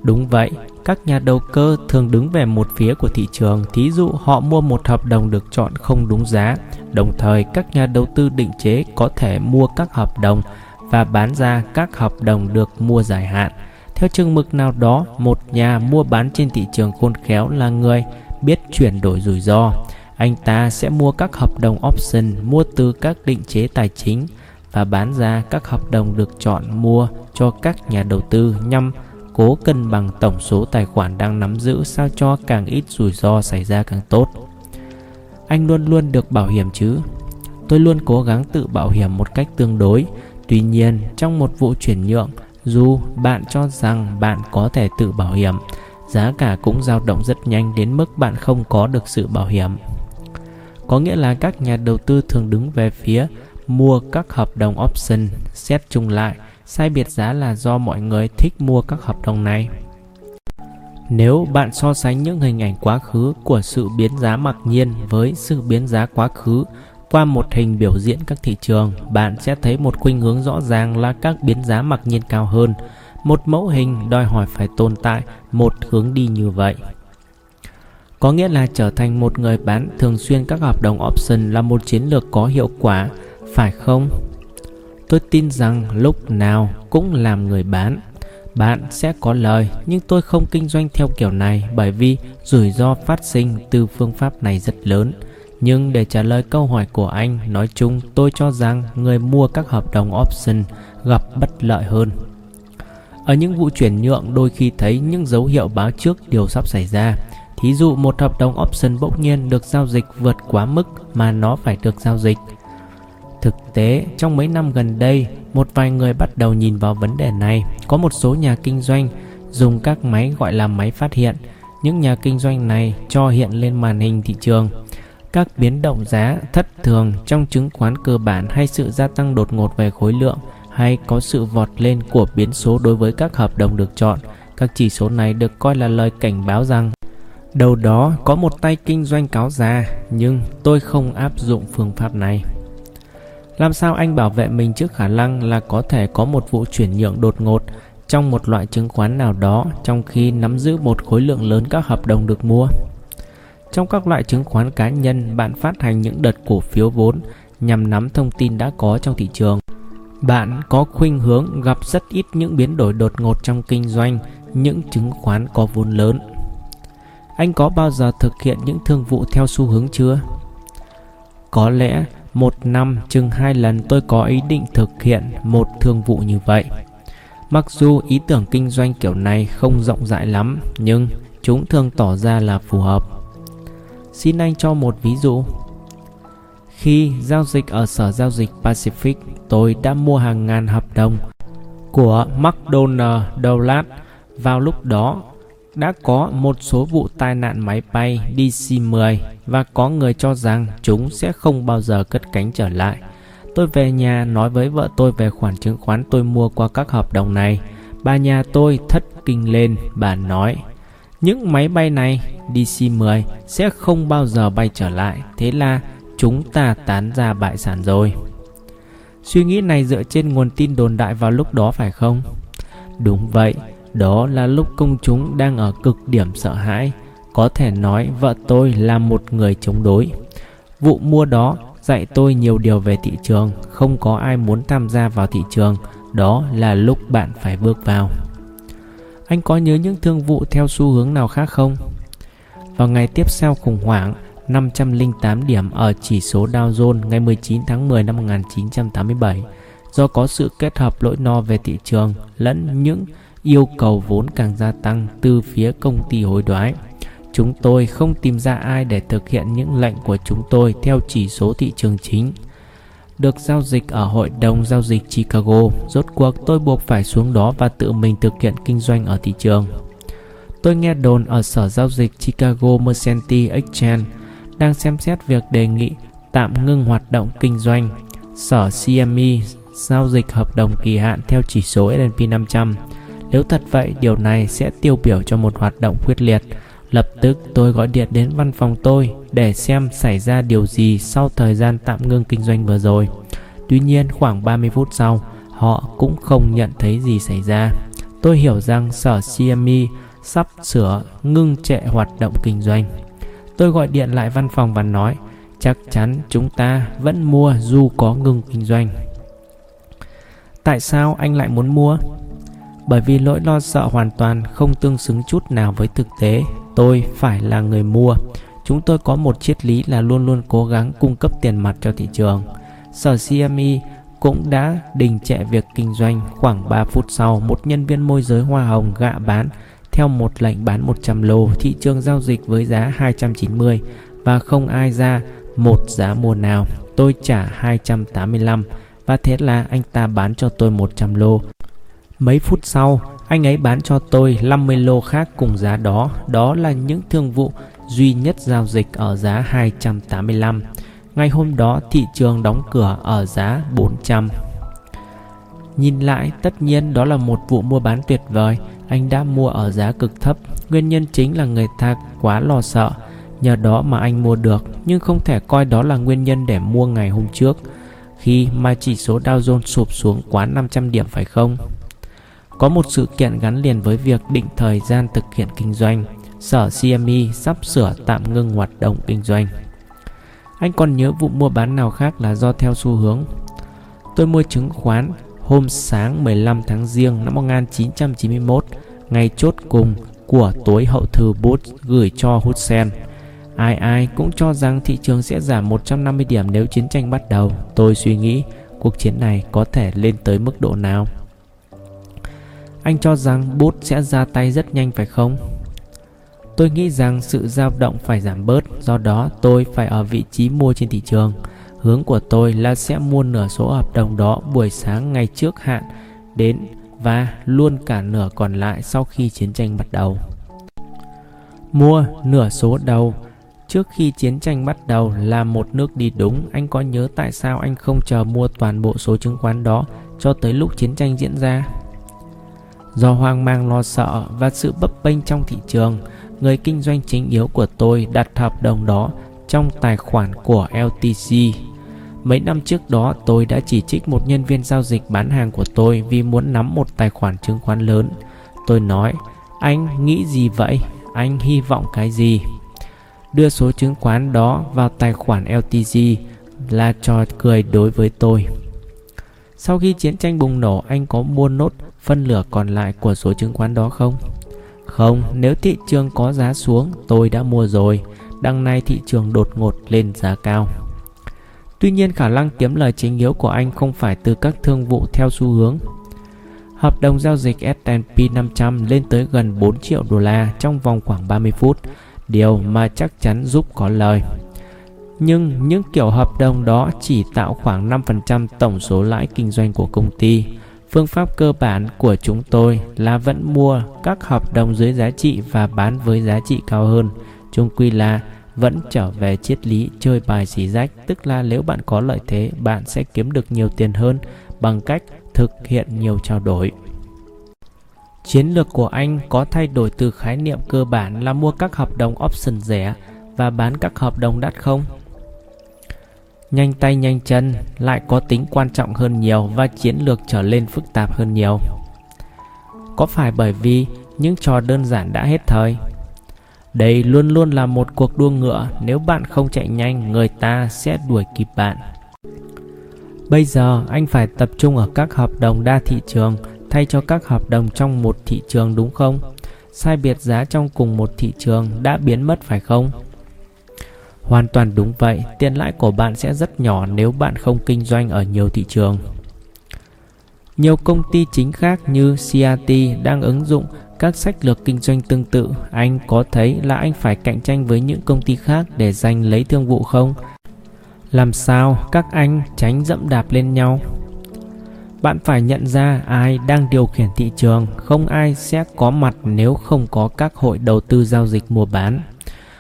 Đúng vậy, các nhà đầu cơ thường đứng về một phía của thị trường, thí dụ họ mua một hợp đồng được chọn không đúng giá, đồng thời các nhà đầu tư định chế có thể mua các hợp đồng và bán ra các hợp đồng được mua dài hạn. Theo chừng mực nào đó, một nhà mua bán trên thị trường khôn khéo là người biết chuyển đổi rủi ro. Anh ta sẽ mua các hợp đồng option mua từ các định chế tài chính và bán ra các hợp đồng được chọn mua cho các nhà đầu tư nhằm cố cân bằng tổng số tài khoản đang nắm giữ sao cho càng ít rủi ro xảy ra càng tốt. Anh luôn luôn được bảo hiểm chứ? Tôi luôn cố gắng tự bảo hiểm một cách tương đối. Tuy nhiên, trong một vụ chuyển nhượng, dù bạn cho rằng bạn có thể tự bảo hiểm, giá cả cũng dao động rất nhanh đến mức bạn không có được sự bảo hiểm. Có nghĩa là các nhà đầu tư thường đứng về phía mua các hợp đồng option, xét chung lại – Sai biệt giá là do mọi người thích mua các hợp đồng này. Nếu bạn so sánh những hình ảnh quá khứ của sự biến giá mặc nhiên với sự biến giá quá khứ qua một hình biểu diễn các thị trường, bạn sẽ thấy một khuynh hướng rõ ràng là các biến giá mặc nhiên cao hơn. Một mẫu hình đòi hỏi phải tồn tại một hướng đi như vậy. Có nghĩa là trở thành một người bán thường xuyên các hợp đồng option là một chiến lược có hiệu quả, phải không? Tôi tin rằng lúc nào cũng làm người bán Bạn sẽ có lời Nhưng tôi không kinh doanh theo kiểu này Bởi vì rủi ro phát sinh từ phương pháp này rất lớn. Nhưng để trả lời câu hỏi của anh Nói chung tôi cho rằng người mua các hợp đồng option gặp bất lợi hơn. Ở những vụ chuyển nhượng đôi khi thấy những dấu hiệu báo trước điều sắp xảy ra. Thí dụ một hợp đồng option bỗng nhiên được giao dịch vượt quá mức mà nó phải được giao dịch Thực tế, trong mấy năm gần đây, một vài người bắt đầu nhìn vào vấn đề này. Có một số nhà kinh doanh dùng các máy gọi là máy phát hiện. Những nhà kinh doanh này cho hiện lên màn hình thị trường các biến động giá thất thường trong chứng khoán cơ bản hay sự gia tăng đột ngột về khối lượng hay có sự vọt lên của biến số đối với các hợp đồng được chọn. Các chỉ số này được coi là lời cảnh báo rằng đầu đó có một tay kinh doanh cáo già nhưng tôi không áp dụng phương pháp này. Làm sao anh bảo vệ mình trước khả năng là có thể có một vụ chuyển nhượng đột ngột trong một loại chứng khoán nào đó trong khi nắm giữ một khối lượng lớn các hợp đồng được mua? Trong các loại chứng khoán cá nhân, bạn phát hành những đợt cổ phiếu vốn nhằm nắm thông tin đã có trong thị trường. Bạn có khuynh hướng gặp rất ít những biến đổi đột ngột trong kinh doanh những chứng khoán có vốn lớn. Anh có bao giờ thực hiện những thương vụ theo xu hướng chưa? Có lẽ một năm chừng hai lần tôi có ý định thực hiện một thương vụ như vậy. Mặc dù ý tưởng kinh doanh kiểu này không rộng rãi lắm, nhưng chúng thường tỏ ra là phù hợp. Xin anh cho một ví dụ. Khi giao dịch ở sở giao dịch Pacific, tôi đã mua hàng ngàn hợp đồng của McDonald Douglas. Vào lúc đó, đã có một số vụ tai nạn máy bay DC-10 và có người cho rằng chúng sẽ không bao giờ cất cánh trở lại. Tôi về nhà nói với vợ tôi về khoản chứng khoán tôi mua qua các hợp đồng này. Bà nhà tôi thất kinh lên, bà nói những máy bay này DC-10 sẽ không bao giờ bay trở lại, thế là chúng ta tán ra bại sản rồi. Suy nghĩ này dựa trên nguồn tin đồn đại vào lúc đó phải không? Đúng vậy, đó là lúc công chúng đang ở cực điểm sợ hãi. Có thể nói vợ tôi là một người chống đối. Vụ mua đó dạy tôi nhiều điều về thị trường, không có ai muốn tham gia vào thị trường, đó là lúc bạn phải bước vào. Anh có nhớ những thương vụ theo xu hướng nào khác không? Vào ngày tiếp sau khủng hoảng, 508 điểm ở chỉ số Dow Jones ngày 19 tháng 10 năm 1987 do có sự kết hợp lỗi no về thị trường lẫn những yêu cầu vốn càng gia tăng từ phía công ty hối đoái. Chúng tôi không tìm ra ai để thực hiện những lệnh của chúng tôi theo chỉ số thị trường chính. Được giao dịch ở hội đồng giao dịch Chicago, rốt cuộc tôi buộc phải xuống đó và tự mình thực hiện kinh doanh ở thị trường. Tôi nghe đồn ở sở giao dịch Chicago Mercantile Exchange đang xem xét việc đề nghị tạm ngưng hoạt động kinh doanh. Sở CME giao dịch hợp đồng kỳ hạn theo chỉ số S&P 500 nếu thật vậy, điều này sẽ tiêu biểu cho một hoạt động quyết liệt. Lập tức tôi gọi điện đến văn phòng tôi để xem xảy ra điều gì sau thời gian tạm ngưng kinh doanh vừa rồi. Tuy nhiên khoảng 30 phút sau, họ cũng không nhận thấy gì xảy ra. Tôi hiểu rằng sở CME sắp sửa ngưng trệ hoạt động kinh doanh. Tôi gọi điện lại văn phòng và nói chắc chắn chúng ta vẫn mua dù có ngừng kinh doanh. Tại sao anh lại muốn mua? Bởi vì nỗi lo sợ hoàn toàn không tương xứng chút nào với thực tế. Tôi phải là người mua. Chúng tôi có một triết lý là luôn luôn cố gắng cung cấp tiền mặt cho thị trường. Sở CME cũng đã đình trệ việc kinh doanh khoảng 3 phút sau, một nhân viên môi giới hoa hồng gạ bán theo một lệnh bán 100 lô thị trường giao dịch với giá 290 và không ai ra một giá mua nào. Tôi trả 285 và thế là anh ta bán cho tôi 100 lô. Mấy phút sau, anh ấy bán cho tôi 50 lô khác cùng giá đó. Đó là những thương vụ duy nhất giao dịch ở giá 285. Ngày hôm đó thị trường đóng cửa ở giá 400. Nhìn lại, tất nhiên đó là một vụ mua bán tuyệt vời. Anh đã mua ở giá cực thấp. Nguyên nhân chính là người ta quá lo sợ. Nhờ đó mà anh mua được, nhưng không thể coi đó là nguyên nhân để mua ngày hôm trước khi mà chỉ số Dow Jones sụp xuống quá 500 điểm phải không? Có một sự kiện gắn liền với việc định thời gian thực hiện kinh doanh. Sở CME sắp sửa tạm ngưng hoạt động kinh doanh. Anh còn nhớ vụ mua bán nào khác là do theo xu hướng? Tôi mua chứng khoán hôm sáng 15 tháng Giêng năm 1991, ngày chốt cùng của tối hậu thư Bush gửi cho Hussein. Ai ai cũng cho rằng thị trường sẽ giảm 150 điểm nếu chiến tranh bắt đầu. Tôi suy nghĩ cuộc chiến này có thể lên tới mức độ nào. Anh cho rằng Bốt sẽ ra tay rất nhanh phải không? Tôi nghĩ rằng sự dao động phải giảm bớt, do đó tôi phải ở vị trí mua trên thị trường. Hướng của tôi là sẽ mua nửa số hợp đồng đó buổi sáng ngày trước hạn đến và luôn cả nửa còn lại sau khi chiến tranh bắt đầu. Mua nửa số đầu trước khi chiến tranh bắt đầu là một nước đi đúng. Anh có nhớ tại sao anh không chờ mua toàn bộ số chứng khoán đó cho tới lúc chiến tranh diễn ra? Do hoang mang lo sợ và sự bấp bênh trong thị trường, người kinh doanh chính yếu của tôi đặt hợp đồng đó trong tài khoản của LTC. Mấy năm trước đó tôi đã chỉ trích một nhân viên giao dịch bán hàng của tôi vì muốn nắm một tài khoản chứng khoán lớn. Tôi nói, anh nghĩ gì vậy? Anh hy vọng cái gì? Đưa số chứng khoán đó vào tài khoản LTC là trò cười đối với tôi. Sau khi chiến tranh bùng nổ, anh có mua nốt phân nửa còn lại của số chứng khoán đó không? Không, nếu thị trường có giá xuống, tôi đã mua rồi. Đằng này thị trường đột ngột lên giá cao. Tuy nhiên khả năng kiếm lời chính yếu của anh không phải từ các thương vụ theo xu hướng. Hợp đồng giao dịch S&P 500 lên tới gần 4 triệu đô la trong vòng khoảng 30 phút, điều mà chắc chắn giúp có lời. Nhưng những kiểu hợp đồng đó chỉ tạo khoảng 5% tổng số lãi kinh doanh của công ty. Phương pháp cơ bản của chúng tôi là vẫn mua các hợp đồng dưới giá trị và bán với giá trị cao hơn. Chung quy là vẫn trở về triết lý chơi bài xì rách, tức là nếu bạn có lợi thế, bạn sẽ kiếm được nhiều tiền hơn bằng cách thực hiện nhiều trao đổi. Chiến lược của anh có thay đổi từ khái niệm cơ bản là mua các hợp đồng option rẻ và bán các hợp đồng đắt không? Nhanh tay nhanh chân, lại có tính quan trọng hơn nhiều và chiến lược trở lên phức tạp hơn nhiều. Có phải bởi vì những trò đơn giản đã hết thời? Đây luôn luôn là một cuộc đua ngựa, nếu bạn không chạy nhanh, người ta sẽ đuổi kịp bạn. Bây giờ, anh phải tập trung ở các hợp đồng đa thị trường, thay cho các hợp đồng trong một thị trường, đúng không? Sai biệt giá trong cùng một thị trường đã biến mất phải không? Hoàn toàn đúng vậy, tiền lãi của bạn sẽ rất nhỏ nếu bạn không kinh doanh ở nhiều thị trường. Nhiều công ty chính khác như CRT đang ứng dụng các sách lược kinh doanh tương tự. Anh có thấy là anh phải cạnh tranh với những công ty khác để giành lấy thương vụ không? Làm sao các anh tránh dẫm đạp lên nhau? Bạn phải nhận ra ai đang điều khiển thị trường, không ai sẽ có mặt nếu không có các hội đầu tư giao dịch mua bán.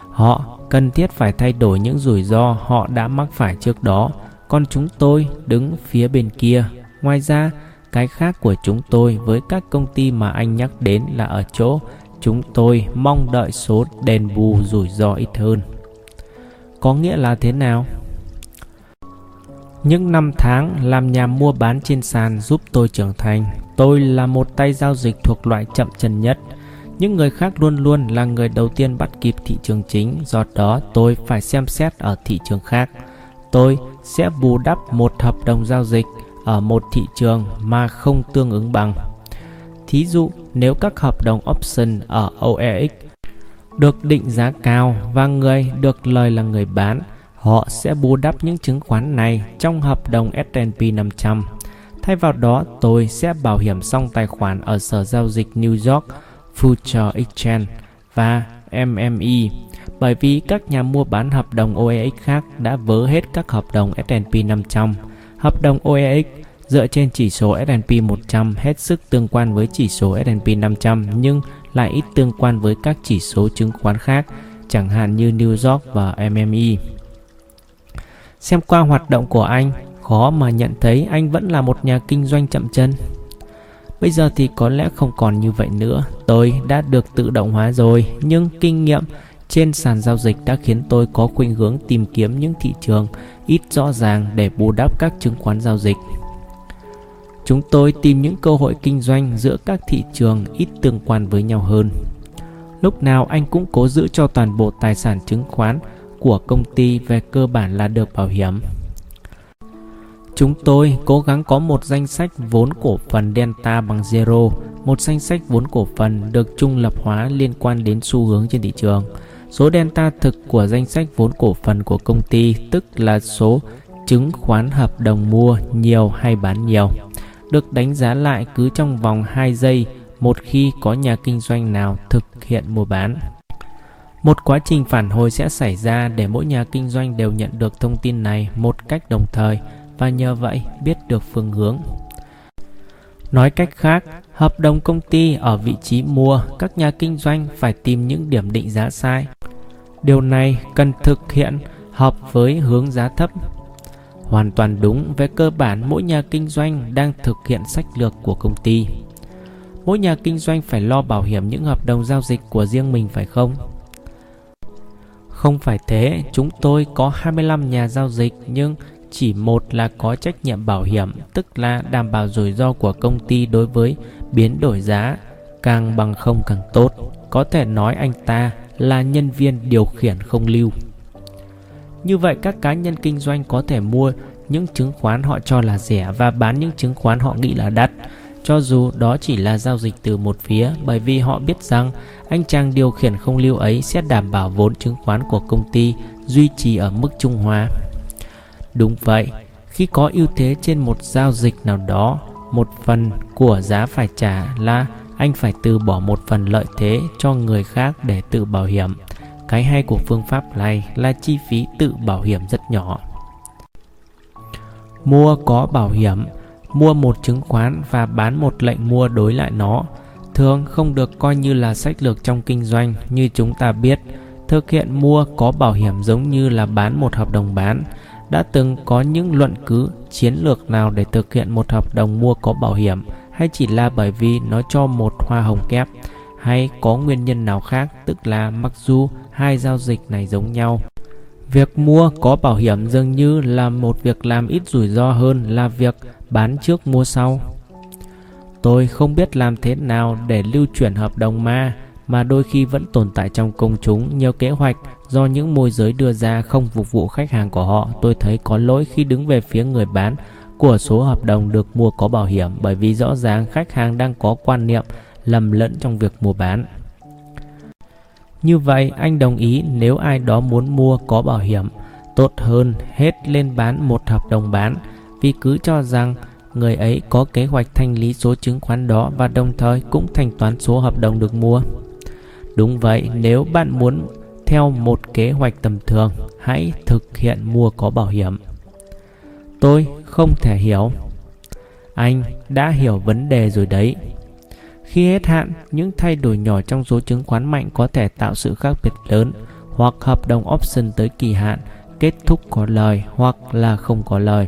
Họ cần thiết phải thay đổi những rủi ro họ đã mắc phải trước đó, còn chúng tôi đứng phía bên kia. Ngoài ra, cái khác của chúng tôi với các công ty mà anh nhắc đến là ở chỗ chúng tôi mong đợi số đền bù rủi ro ít hơn. Có nghĩa là thế nào? Những năm tháng làm nhà mua bán trên sàn giúp tôi trưởng thành. Tôi là một tay giao dịch thuộc loại chậm chân nhất. Những người khác luôn luôn là người đầu tiên bắt kịp thị trường chính, do đó tôi phải xem xét ở thị trường khác. Tôi sẽ bù đắp một hợp đồng giao dịch ở một thị trường mà không tương ứng bằng. Thí dụ, nếu các hợp đồng option ở OEX được định giá cao và người được lời là người bán, họ sẽ bù đắp những chứng khoán này trong hợp đồng S&P 500. Thay vào đó, tôi sẽ bảo hiểm xong tài khoản ở Sở Giao dịch New York Future Exchange và MME bởi vì các nhà mua bán hợp đồng OEX khác đã vớ hết các hợp đồng S&P 500. Hợp đồng OEX dựa trên chỉ số S&P 100 hết sức tương quan với chỉ số S&P 500 nhưng lại ít tương quan với các chỉ số chứng khoán khác, chẳng hạn như New York và MME. Xem qua hoạt động của anh, khó mà nhận thấy anh vẫn là một nhà kinh doanh chậm chân. Bây giờ thì có lẽ không còn như vậy nữa. Tôi đã được tự động hóa rồi, nhưng kinh nghiệm trên sàn giao dịch đã khiến tôi có khuynh hướng tìm kiếm những thị trường ít rõ ràng để bù đắp các chứng khoán giao dịch. Chúng tôi tìm những cơ hội kinh doanh giữa các thị trường ít tương quan với nhau hơn. Lúc nào anh cũng cố giữ cho toàn bộ tài sản chứng khoán của công ty về cơ bản là được bảo hiểm. Chúng tôi cố gắng có một danh sách vốn cổ phần Delta bằng zero, một danh sách vốn cổ phần được trung lập hóa liên quan đến xu hướng trên thị trường. Số delta thực của danh sách vốn cổ phần của công ty tức là số chứng khoán hợp đồng mua nhiều hay bán nhiều được đánh giá lại cứ trong vòng 2 giây một khi có nhà kinh doanh nào thực hiện mua bán. Một quá trình phản hồi sẽ xảy ra để mỗi nhà kinh doanh đều nhận được thông tin này một cách đồng thời và nhờ vậy biết được phương hướng. Nói cách khác, hợp đồng công ty ở vị trí mua, các nhà kinh doanh phải tìm những điểm định giá sai. Điều này cần thực hiện hợp với hướng giá thấp hoàn toàn đúng về cơ bản mỗi nhà kinh doanh đang thực hiện sách lược của công ty mỗi nhà kinh doanh phải lo bảo hiểm những hợp đồng giao dịch của riêng mình phải không không phải thế chúng tôi có 25 nhà giao dịch nhưng chỉ một là có trách nhiệm bảo hiểm, tức là đảm bảo rủi ro của công ty đối với biến đổi giá. Càng bằng không càng tốt. Có thể nói anh ta là nhân viên điều khiển không lưu. Như vậy các cá nhân kinh doanh có thể mua những chứng khoán họ cho là rẻ và bán những chứng khoán họ nghĩ là đắt. Cho dù đó chỉ là giao dịch từ một phía, bởi vì họ biết rằng anh chàng điều khiển không lưu ấy sẽ đảm bảo vốn chứng khoán của công ty duy trì ở mức trung hòa. Đúng vậy, khi có ưu thế trên một giao dịch nào đó, một phần của giá phải trả là anh phải từ bỏ một phần lợi thế cho người khác để tự bảo hiểm cái hay của phương pháp này là chi phí tự bảo hiểm rất nhỏ. Mua có bảo hiểm, mua một chứng khoán và bán một lệnh mua đối lại nó thường không được coi như là sách lược trong kinh doanh như chúng ta biết. Thực hiện mua có bảo hiểm giống như là bán một hợp đồng bán. Đã từng có những luận cứ, chiến lược nào để thực hiện một hợp đồng mua có bảo hiểm, hay chỉ là bởi vì nó cho một hoa hồng kép, hay có nguyên nhân nào khác, tức là mặc dù hai giao dịch này giống nhau. Việc mua có bảo hiểm dường như là một việc làm ít rủi ro hơn là việc bán trước mua sau. Tôi không biết làm thế nào để lưu chuyển hợp đồng ma mà đôi khi vẫn tồn tại trong công chúng nhiều kế hoạch do những môi giới đưa ra không phục vụ khách hàng của họ tôi thấy có lỗi khi đứng về phía người bán của số hợp đồng được mua có bảo hiểm bởi vì rõ ràng khách hàng đang có quan niệm lầm lẫn trong việc mua bán. Như vậy, anh đồng ý nếu ai đó muốn mua có bảo hiểm, tốt hơn hết lên bán một hợp đồng bán vì cứ cho rằng người ấy có kế hoạch thanh lý số chứng khoán đó và đồng thời cũng thanh toán số hợp đồng được mua. Đúng vậy, nếu bạn muốn theo một kế hoạch tầm thường, hãy thực hiện mua có bảo hiểm. Tôi không thể hiểu. Anh đã hiểu vấn đề rồi đấy. Khi hết hạn, những thay đổi nhỏ trong số chứng khoán mạnh có thể tạo sự khác biệt lớn hoặc hợp đồng option tới kỳ hạn kết thúc có lời hoặc là không có lời.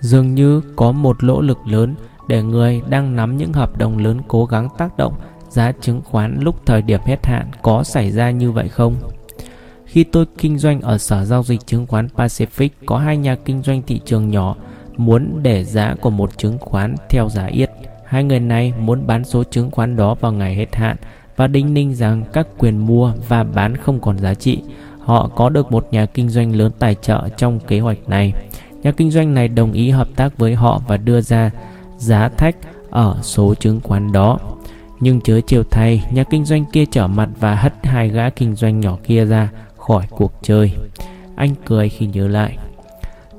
Dường như có một lỗ lực lớn để người đang nắm những hợp đồng lớn cố gắng tác động giá chứng khoán lúc thời điểm hết hạn có xảy ra như vậy không? Khi tôi kinh doanh ở sở giao dịch chứng khoán Pacific, có hai nhà kinh doanh thị trường nhỏ muốn để giá của một chứng khoán theo giá yết. Hai người này muốn bán số chứng khoán đó vào ngày hết hạn và đinh ninh rằng các quyền mua và bán không còn giá trị. Họ có được một nhà kinh doanh lớn tài trợ trong kế hoạch này. Nhà kinh doanh này đồng ý hợp tác với họ và đưa ra giá thách ở số chứng khoán đó. Nhưng chớ chiều thay, nhà kinh doanh kia trở mặt và hất hai gã kinh doanh nhỏ kia ra khỏi cuộc chơi. Anh cười khi nhớ lại.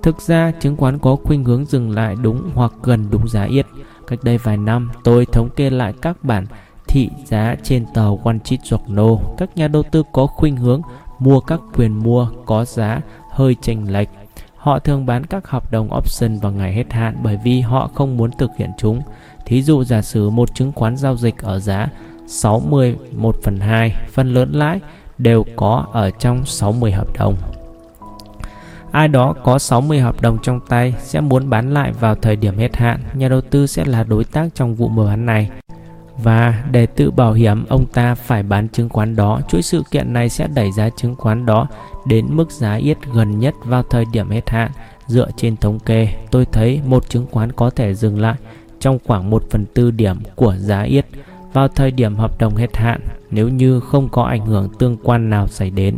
Thực ra, chứng khoán có khuynh hướng dừng lại đúng hoặc gần đúng giá yết. Cách đây vài năm, tôi thống kê lại các bản thị giá trên tờ Wall Street Journal. Các nhà đầu tư có khuynh hướng mua các quyền mua có giá hơi chênh lệch. Họ thường bán các hợp đồng option vào ngày hết hạn bởi vì họ không muốn thực hiện chúng. Thí dụ giả sử một chứng khoán giao dịch ở giá 60 1 phần 2, phần lớn lãi đều có ở trong 60 hợp đồng. Ai đó có 60 hợp đồng trong tay sẽ muốn bán lại vào thời điểm hết hạn, nhà đầu tư sẽ là đối tác trong vụ mua bán này. Và để tự bảo hiểm ông ta phải bán chứng khoán đó, chuỗi sự kiện này sẽ đẩy giá chứng khoán đó đến mức giá yết gần nhất vào thời điểm hết hạn. Dựa trên thống kê, tôi thấy một chứng khoán có thể dừng lại trong khoảng 1 phần tư điểm của giá yết vào thời điểm hợp đồng hết hạn nếu như không có ảnh hưởng tương quan nào xảy đến.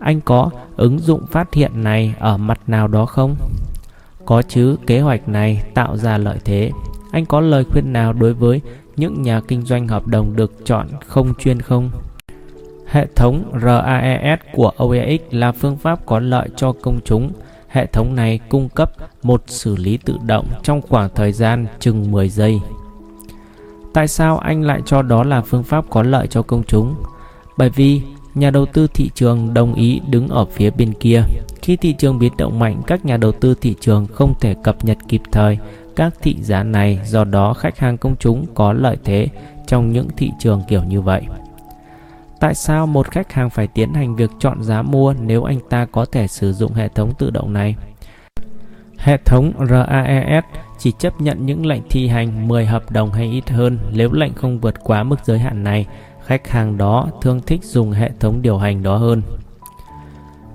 Anh có ứng dụng phát hiện này ở mặt nào đó không? Có chứ, kế hoạch này tạo ra lợi thế. Anh có lời khuyên nào đối với những nhà kinh doanh hợp đồng được chọn không chuyên không? Hệ thống RAES của OEX là phương pháp có lợi cho công chúng. Hệ thống này cung cấp một xử lý tự động trong khoảng thời gian chừng 10 giây. Tại sao anh lại cho đó là phương pháp có lợi cho công chúng? Bởi vì nhà đầu tư thị trường đồng ý đứng ở phía bên kia. Khi thị trường biến động mạnh, các nhà đầu tư thị trường không thể cập nhật kịp thời các thị giá này, do đó khách hàng công chúng có lợi thế trong những thị trường kiểu như vậy. Tại sao một khách hàng phải tiến hành việc chọn giá mua nếu anh ta có thể sử dụng hệ thống tự động này? Hệ thống RAES chỉ chấp nhận những lệnh thi hành 10 hợp đồng hay ít hơn nếu lệnh không vượt quá mức giới hạn này. Khách hàng đó thường thích dùng hệ thống điều hành đó hơn.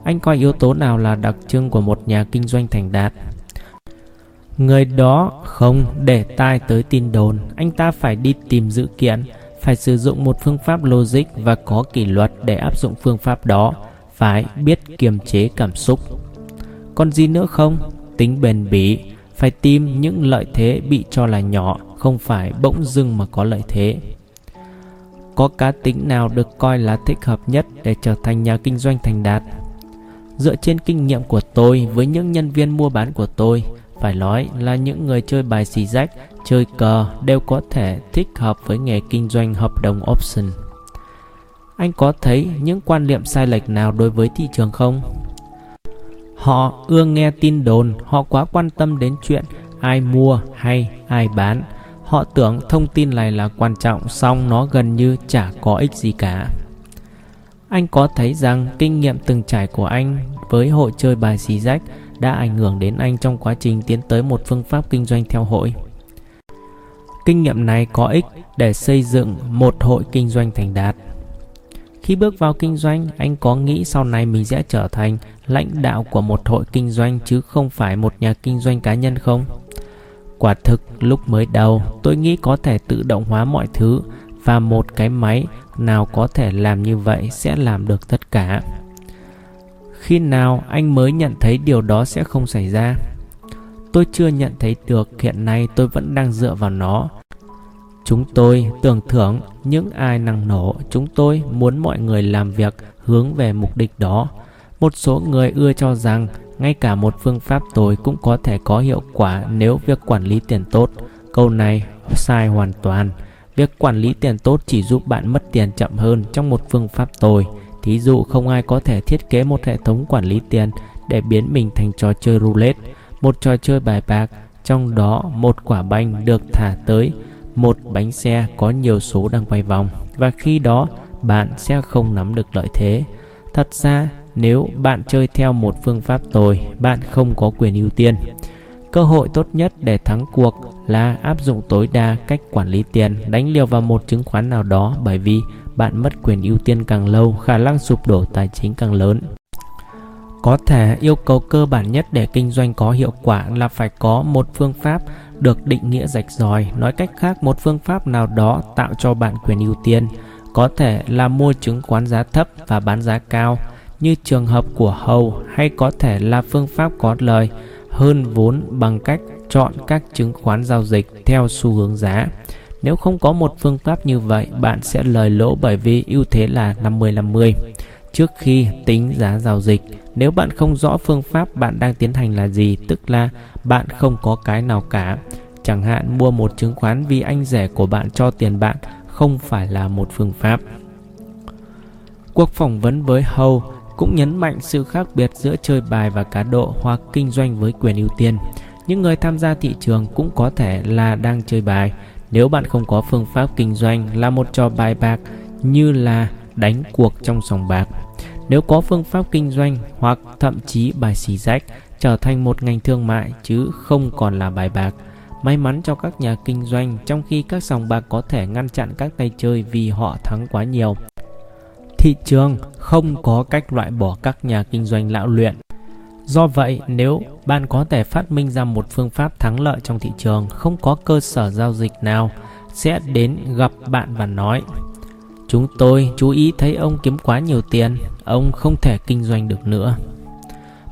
Anh coi yếu tố nào là đặc trưng của một nhà kinh doanh thành đạt? Người đó không để tai tới tin đồn, anh ta phải đi tìm dữ kiện, phải sử dụng một phương pháp logic và có kỷ luật để áp dụng phương pháp đó, phải biết kiềm chế cảm xúc. Còn gì nữa không? Tính bền bỉ, phải tìm những lợi thế bị cho là nhỏ, không phải bỗng dưng mà có lợi thế. Có cá tính nào được coi là thích hợp nhất để trở thành nhà kinh doanh thành đạt? Dựa trên kinh nghiệm của tôi với những nhân viên mua bán của tôi, phải nói là những người chơi bài xì rách, chơi cờ đều có thể thích hợp với nghề kinh doanh hợp đồng option. Anh có thấy những quan niệm sai lệch nào đối với thị trường không? Họ ưa nghe tin đồn, họ quá quan tâm đến chuyện ai mua hay ai bán. Họ tưởng thông tin này là quan trọng, song nó gần như chả có ích gì cả. Anh có thấy rằng kinh nghiệm từng trải của anh với hội chơi bài xì rách đã ảnh hưởng đến anh trong quá trình tiến tới một phương pháp kinh doanh theo hội. Kinh nghiệm này có ích để xây dựng một hội kinh doanh thành đạt. Khi bước vào kinh doanh, anh có nghĩ sau này mình sẽ trở thành lãnh đạo của một hội kinh doanh chứ không phải một nhà kinh doanh cá nhân không? Quả thực, lúc mới đầu, tôi nghĩ có thể tự động hóa mọi thứ và một cái máy nào có thể làm như vậy sẽ làm được tất cả. Khi nào anh mới nhận thấy điều đó sẽ không xảy ra? Tôi chưa nhận thấy được, hiện nay tôi vẫn đang dựa vào nó. Chúng tôi tưởng thưởng những ai năng nổ, chúng tôi muốn mọi người làm việc hướng về mục đích đó. Một số người ưa cho rằng ngay cả một phương pháp tồi cũng có thể có hiệu quả nếu việc quản lý tiền tốt. Câu này sai hoàn toàn. Việc quản lý tiền tốt chỉ giúp bạn mất tiền chậm hơn trong một phương pháp tồi. Thí dụ không ai có thể thiết kế một hệ thống quản lý tiền để biến mình thành trò chơi roulette, một trò chơi bài bạc, trong đó một quả banh được thả tới một bánh xe có nhiều số đang quay vòng và khi đó bạn sẽ không nắm được lợi thế. Thật ra, nếu bạn chơi theo một phương pháp tồi, bạn không có quyền ưu tiên. Cơ hội tốt nhất để thắng cuộc là áp dụng tối đa cách quản lý tiền đánh liều vào một chứng khoán nào đó bởi vì bạn mất quyền ưu tiên càng lâu, khả năng sụp đổ tài chính càng lớn. Có thể yêu cầu cơ bản nhất để kinh doanh có hiệu quả là phải có một phương pháp được định nghĩa rạch ròi, nói cách khác một phương pháp nào đó tạo cho bạn quyền ưu tiên, có thể là mua chứng khoán giá thấp và bán giá cao như trường hợp của Hầu hay có thể là phương pháp có lời hơn vốn bằng cách chọn các chứng khoán giao dịch theo xu hướng giá. Nếu không có một phương pháp như vậy, bạn sẽ lời lỗ bởi vì ưu thế là 50-50. Trước khi tính giá giao dịch, nếu bạn không rõ phương pháp bạn đang tiến hành là gì, tức là bạn không có cái nào cả. Chẳng hạn mua một chứng khoán vì anh rẻ của bạn cho tiền bạn không phải là một phương pháp. Cuộc phỏng vấn với Hầu cũng nhấn mạnh sự khác biệt giữa chơi bài và cá độ hoặc kinh doanh với quyền ưu tiên. Những người tham gia thị trường cũng có thể là đang chơi bài. Nếu bạn không có phương pháp kinh doanh là một trò bài bạc như là đánh cuộc trong sòng bạc. Nếu có phương pháp kinh doanh hoặc thậm chí bài xì rách trở thành một ngành thương mại chứ không còn là bài bạc. May mắn cho các nhà kinh doanh trong khi các sòng bạc có thể ngăn chặn các tay chơi vì họ thắng quá nhiều. Thị trường không có cách loại bỏ các nhà kinh doanh lão luyện. Do vậy, nếu bạn có thể phát minh ra một phương pháp thắng lợi trong thị trường, không có cơ sở giao dịch nào sẽ đến gặp bạn và nói Chúng tôi chú ý thấy ông kiếm quá nhiều tiền, ông không thể kinh doanh được nữa.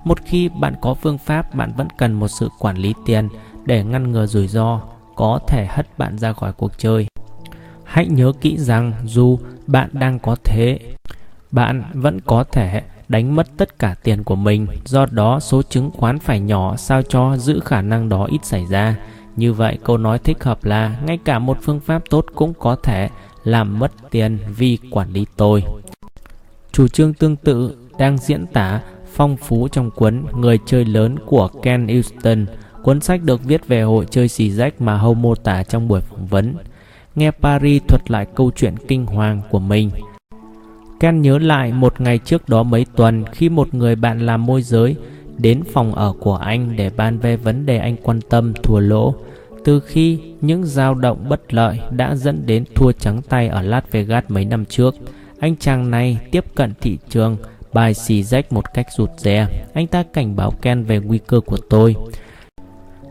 Một khi bạn có phương pháp, bạn vẫn cần một sự quản lý tiền để ngăn ngừa rủi ro có thể hất bạn ra khỏi cuộc chơi. Hãy nhớ kỹ rằng dù bạn đang có thế, bạn vẫn có thể đánh mất tất cả tiền của mình, do đó số chứng khoán phải nhỏ sao cho giữ khả năng đó ít xảy ra. Như vậy câu nói thích hợp là ngay cả một phương pháp tốt cũng có thể làm mất tiền vì quản lý tôi. Chủ trương tương tự đang diễn tả phong phú trong cuốn Người chơi lớn của Ken Houston, cuốn sách được viết về hội chơi xì rách mà Hâu mô tả trong buổi phỏng vấn. Nghe Paris thuật lại câu chuyện kinh hoàng của mình. Ken nhớ lại một ngày trước đó mấy tuần khi một người bạn làm môi giới đến phòng ở của anh để bàn về vấn đề anh quan tâm thua lỗ từ khi những dao động bất lợi đã dẫn đến thua trắng tay ở Las Vegas mấy năm trước. Anh chàng này tiếp cận thị trường bài xì rách một cách rụt rè. Anh ta cảnh báo Ken về nguy cơ của tôi.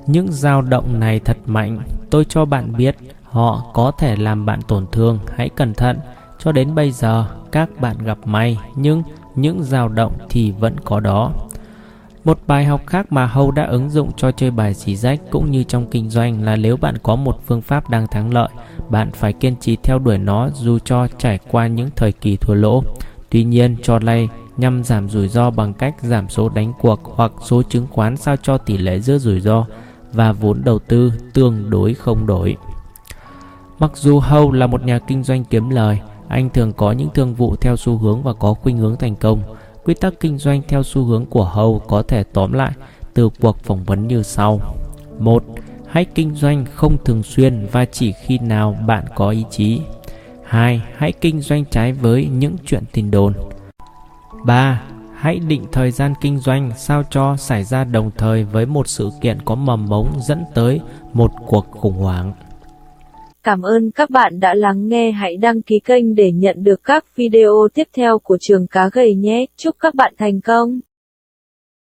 Những dao động này thật mạnh, tôi cho bạn biết họ có thể làm bạn tổn thương, hãy cẩn thận. Cho đến bây giờ, các bạn gặp may, nhưng những dao động thì vẫn có đó. Một bài học khác mà Hâu đã ứng dụng cho chơi bài xì rách cũng như trong kinh doanh là nếu bạn có một phương pháp đang thắng lợi, bạn phải kiên trì theo đuổi nó dù cho trải qua những thời kỳ thua lỗ. Tuy nhiên, cho lay nhằm giảm rủi ro bằng cách giảm số đánh cuộc hoặc số chứng khoán sao cho tỷ lệ giữa rủi ro và vốn đầu tư tương đối không đổi. Mặc dù Hâu là một nhà kinh doanh kiếm lời, anh thường có những thương vụ theo xu hướng và có khuynh hướng thành công. Quy tắc kinh doanh theo xu hướng của Hầu có thể tóm lại từ cuộc phỏng vấn như sau. 1. Hãy kinh doanh không thường xuyên và chỉ khi nào bạn có ý chí. 2. Hãy kinh doanh trái với những chuyện tin đồn. 3. Hãy định thời gian kinh doanh sao cho xảy ra đồng thời với một sự kiện có mầm mống dẫn tới một cuộc khủng hoảng. Cảm ơn các bạn đã lắng nghe. Hãy đăng ký kênh để nhận được các video tiếp theo của trường cá gầy nhé. Chúc các bạn thành công.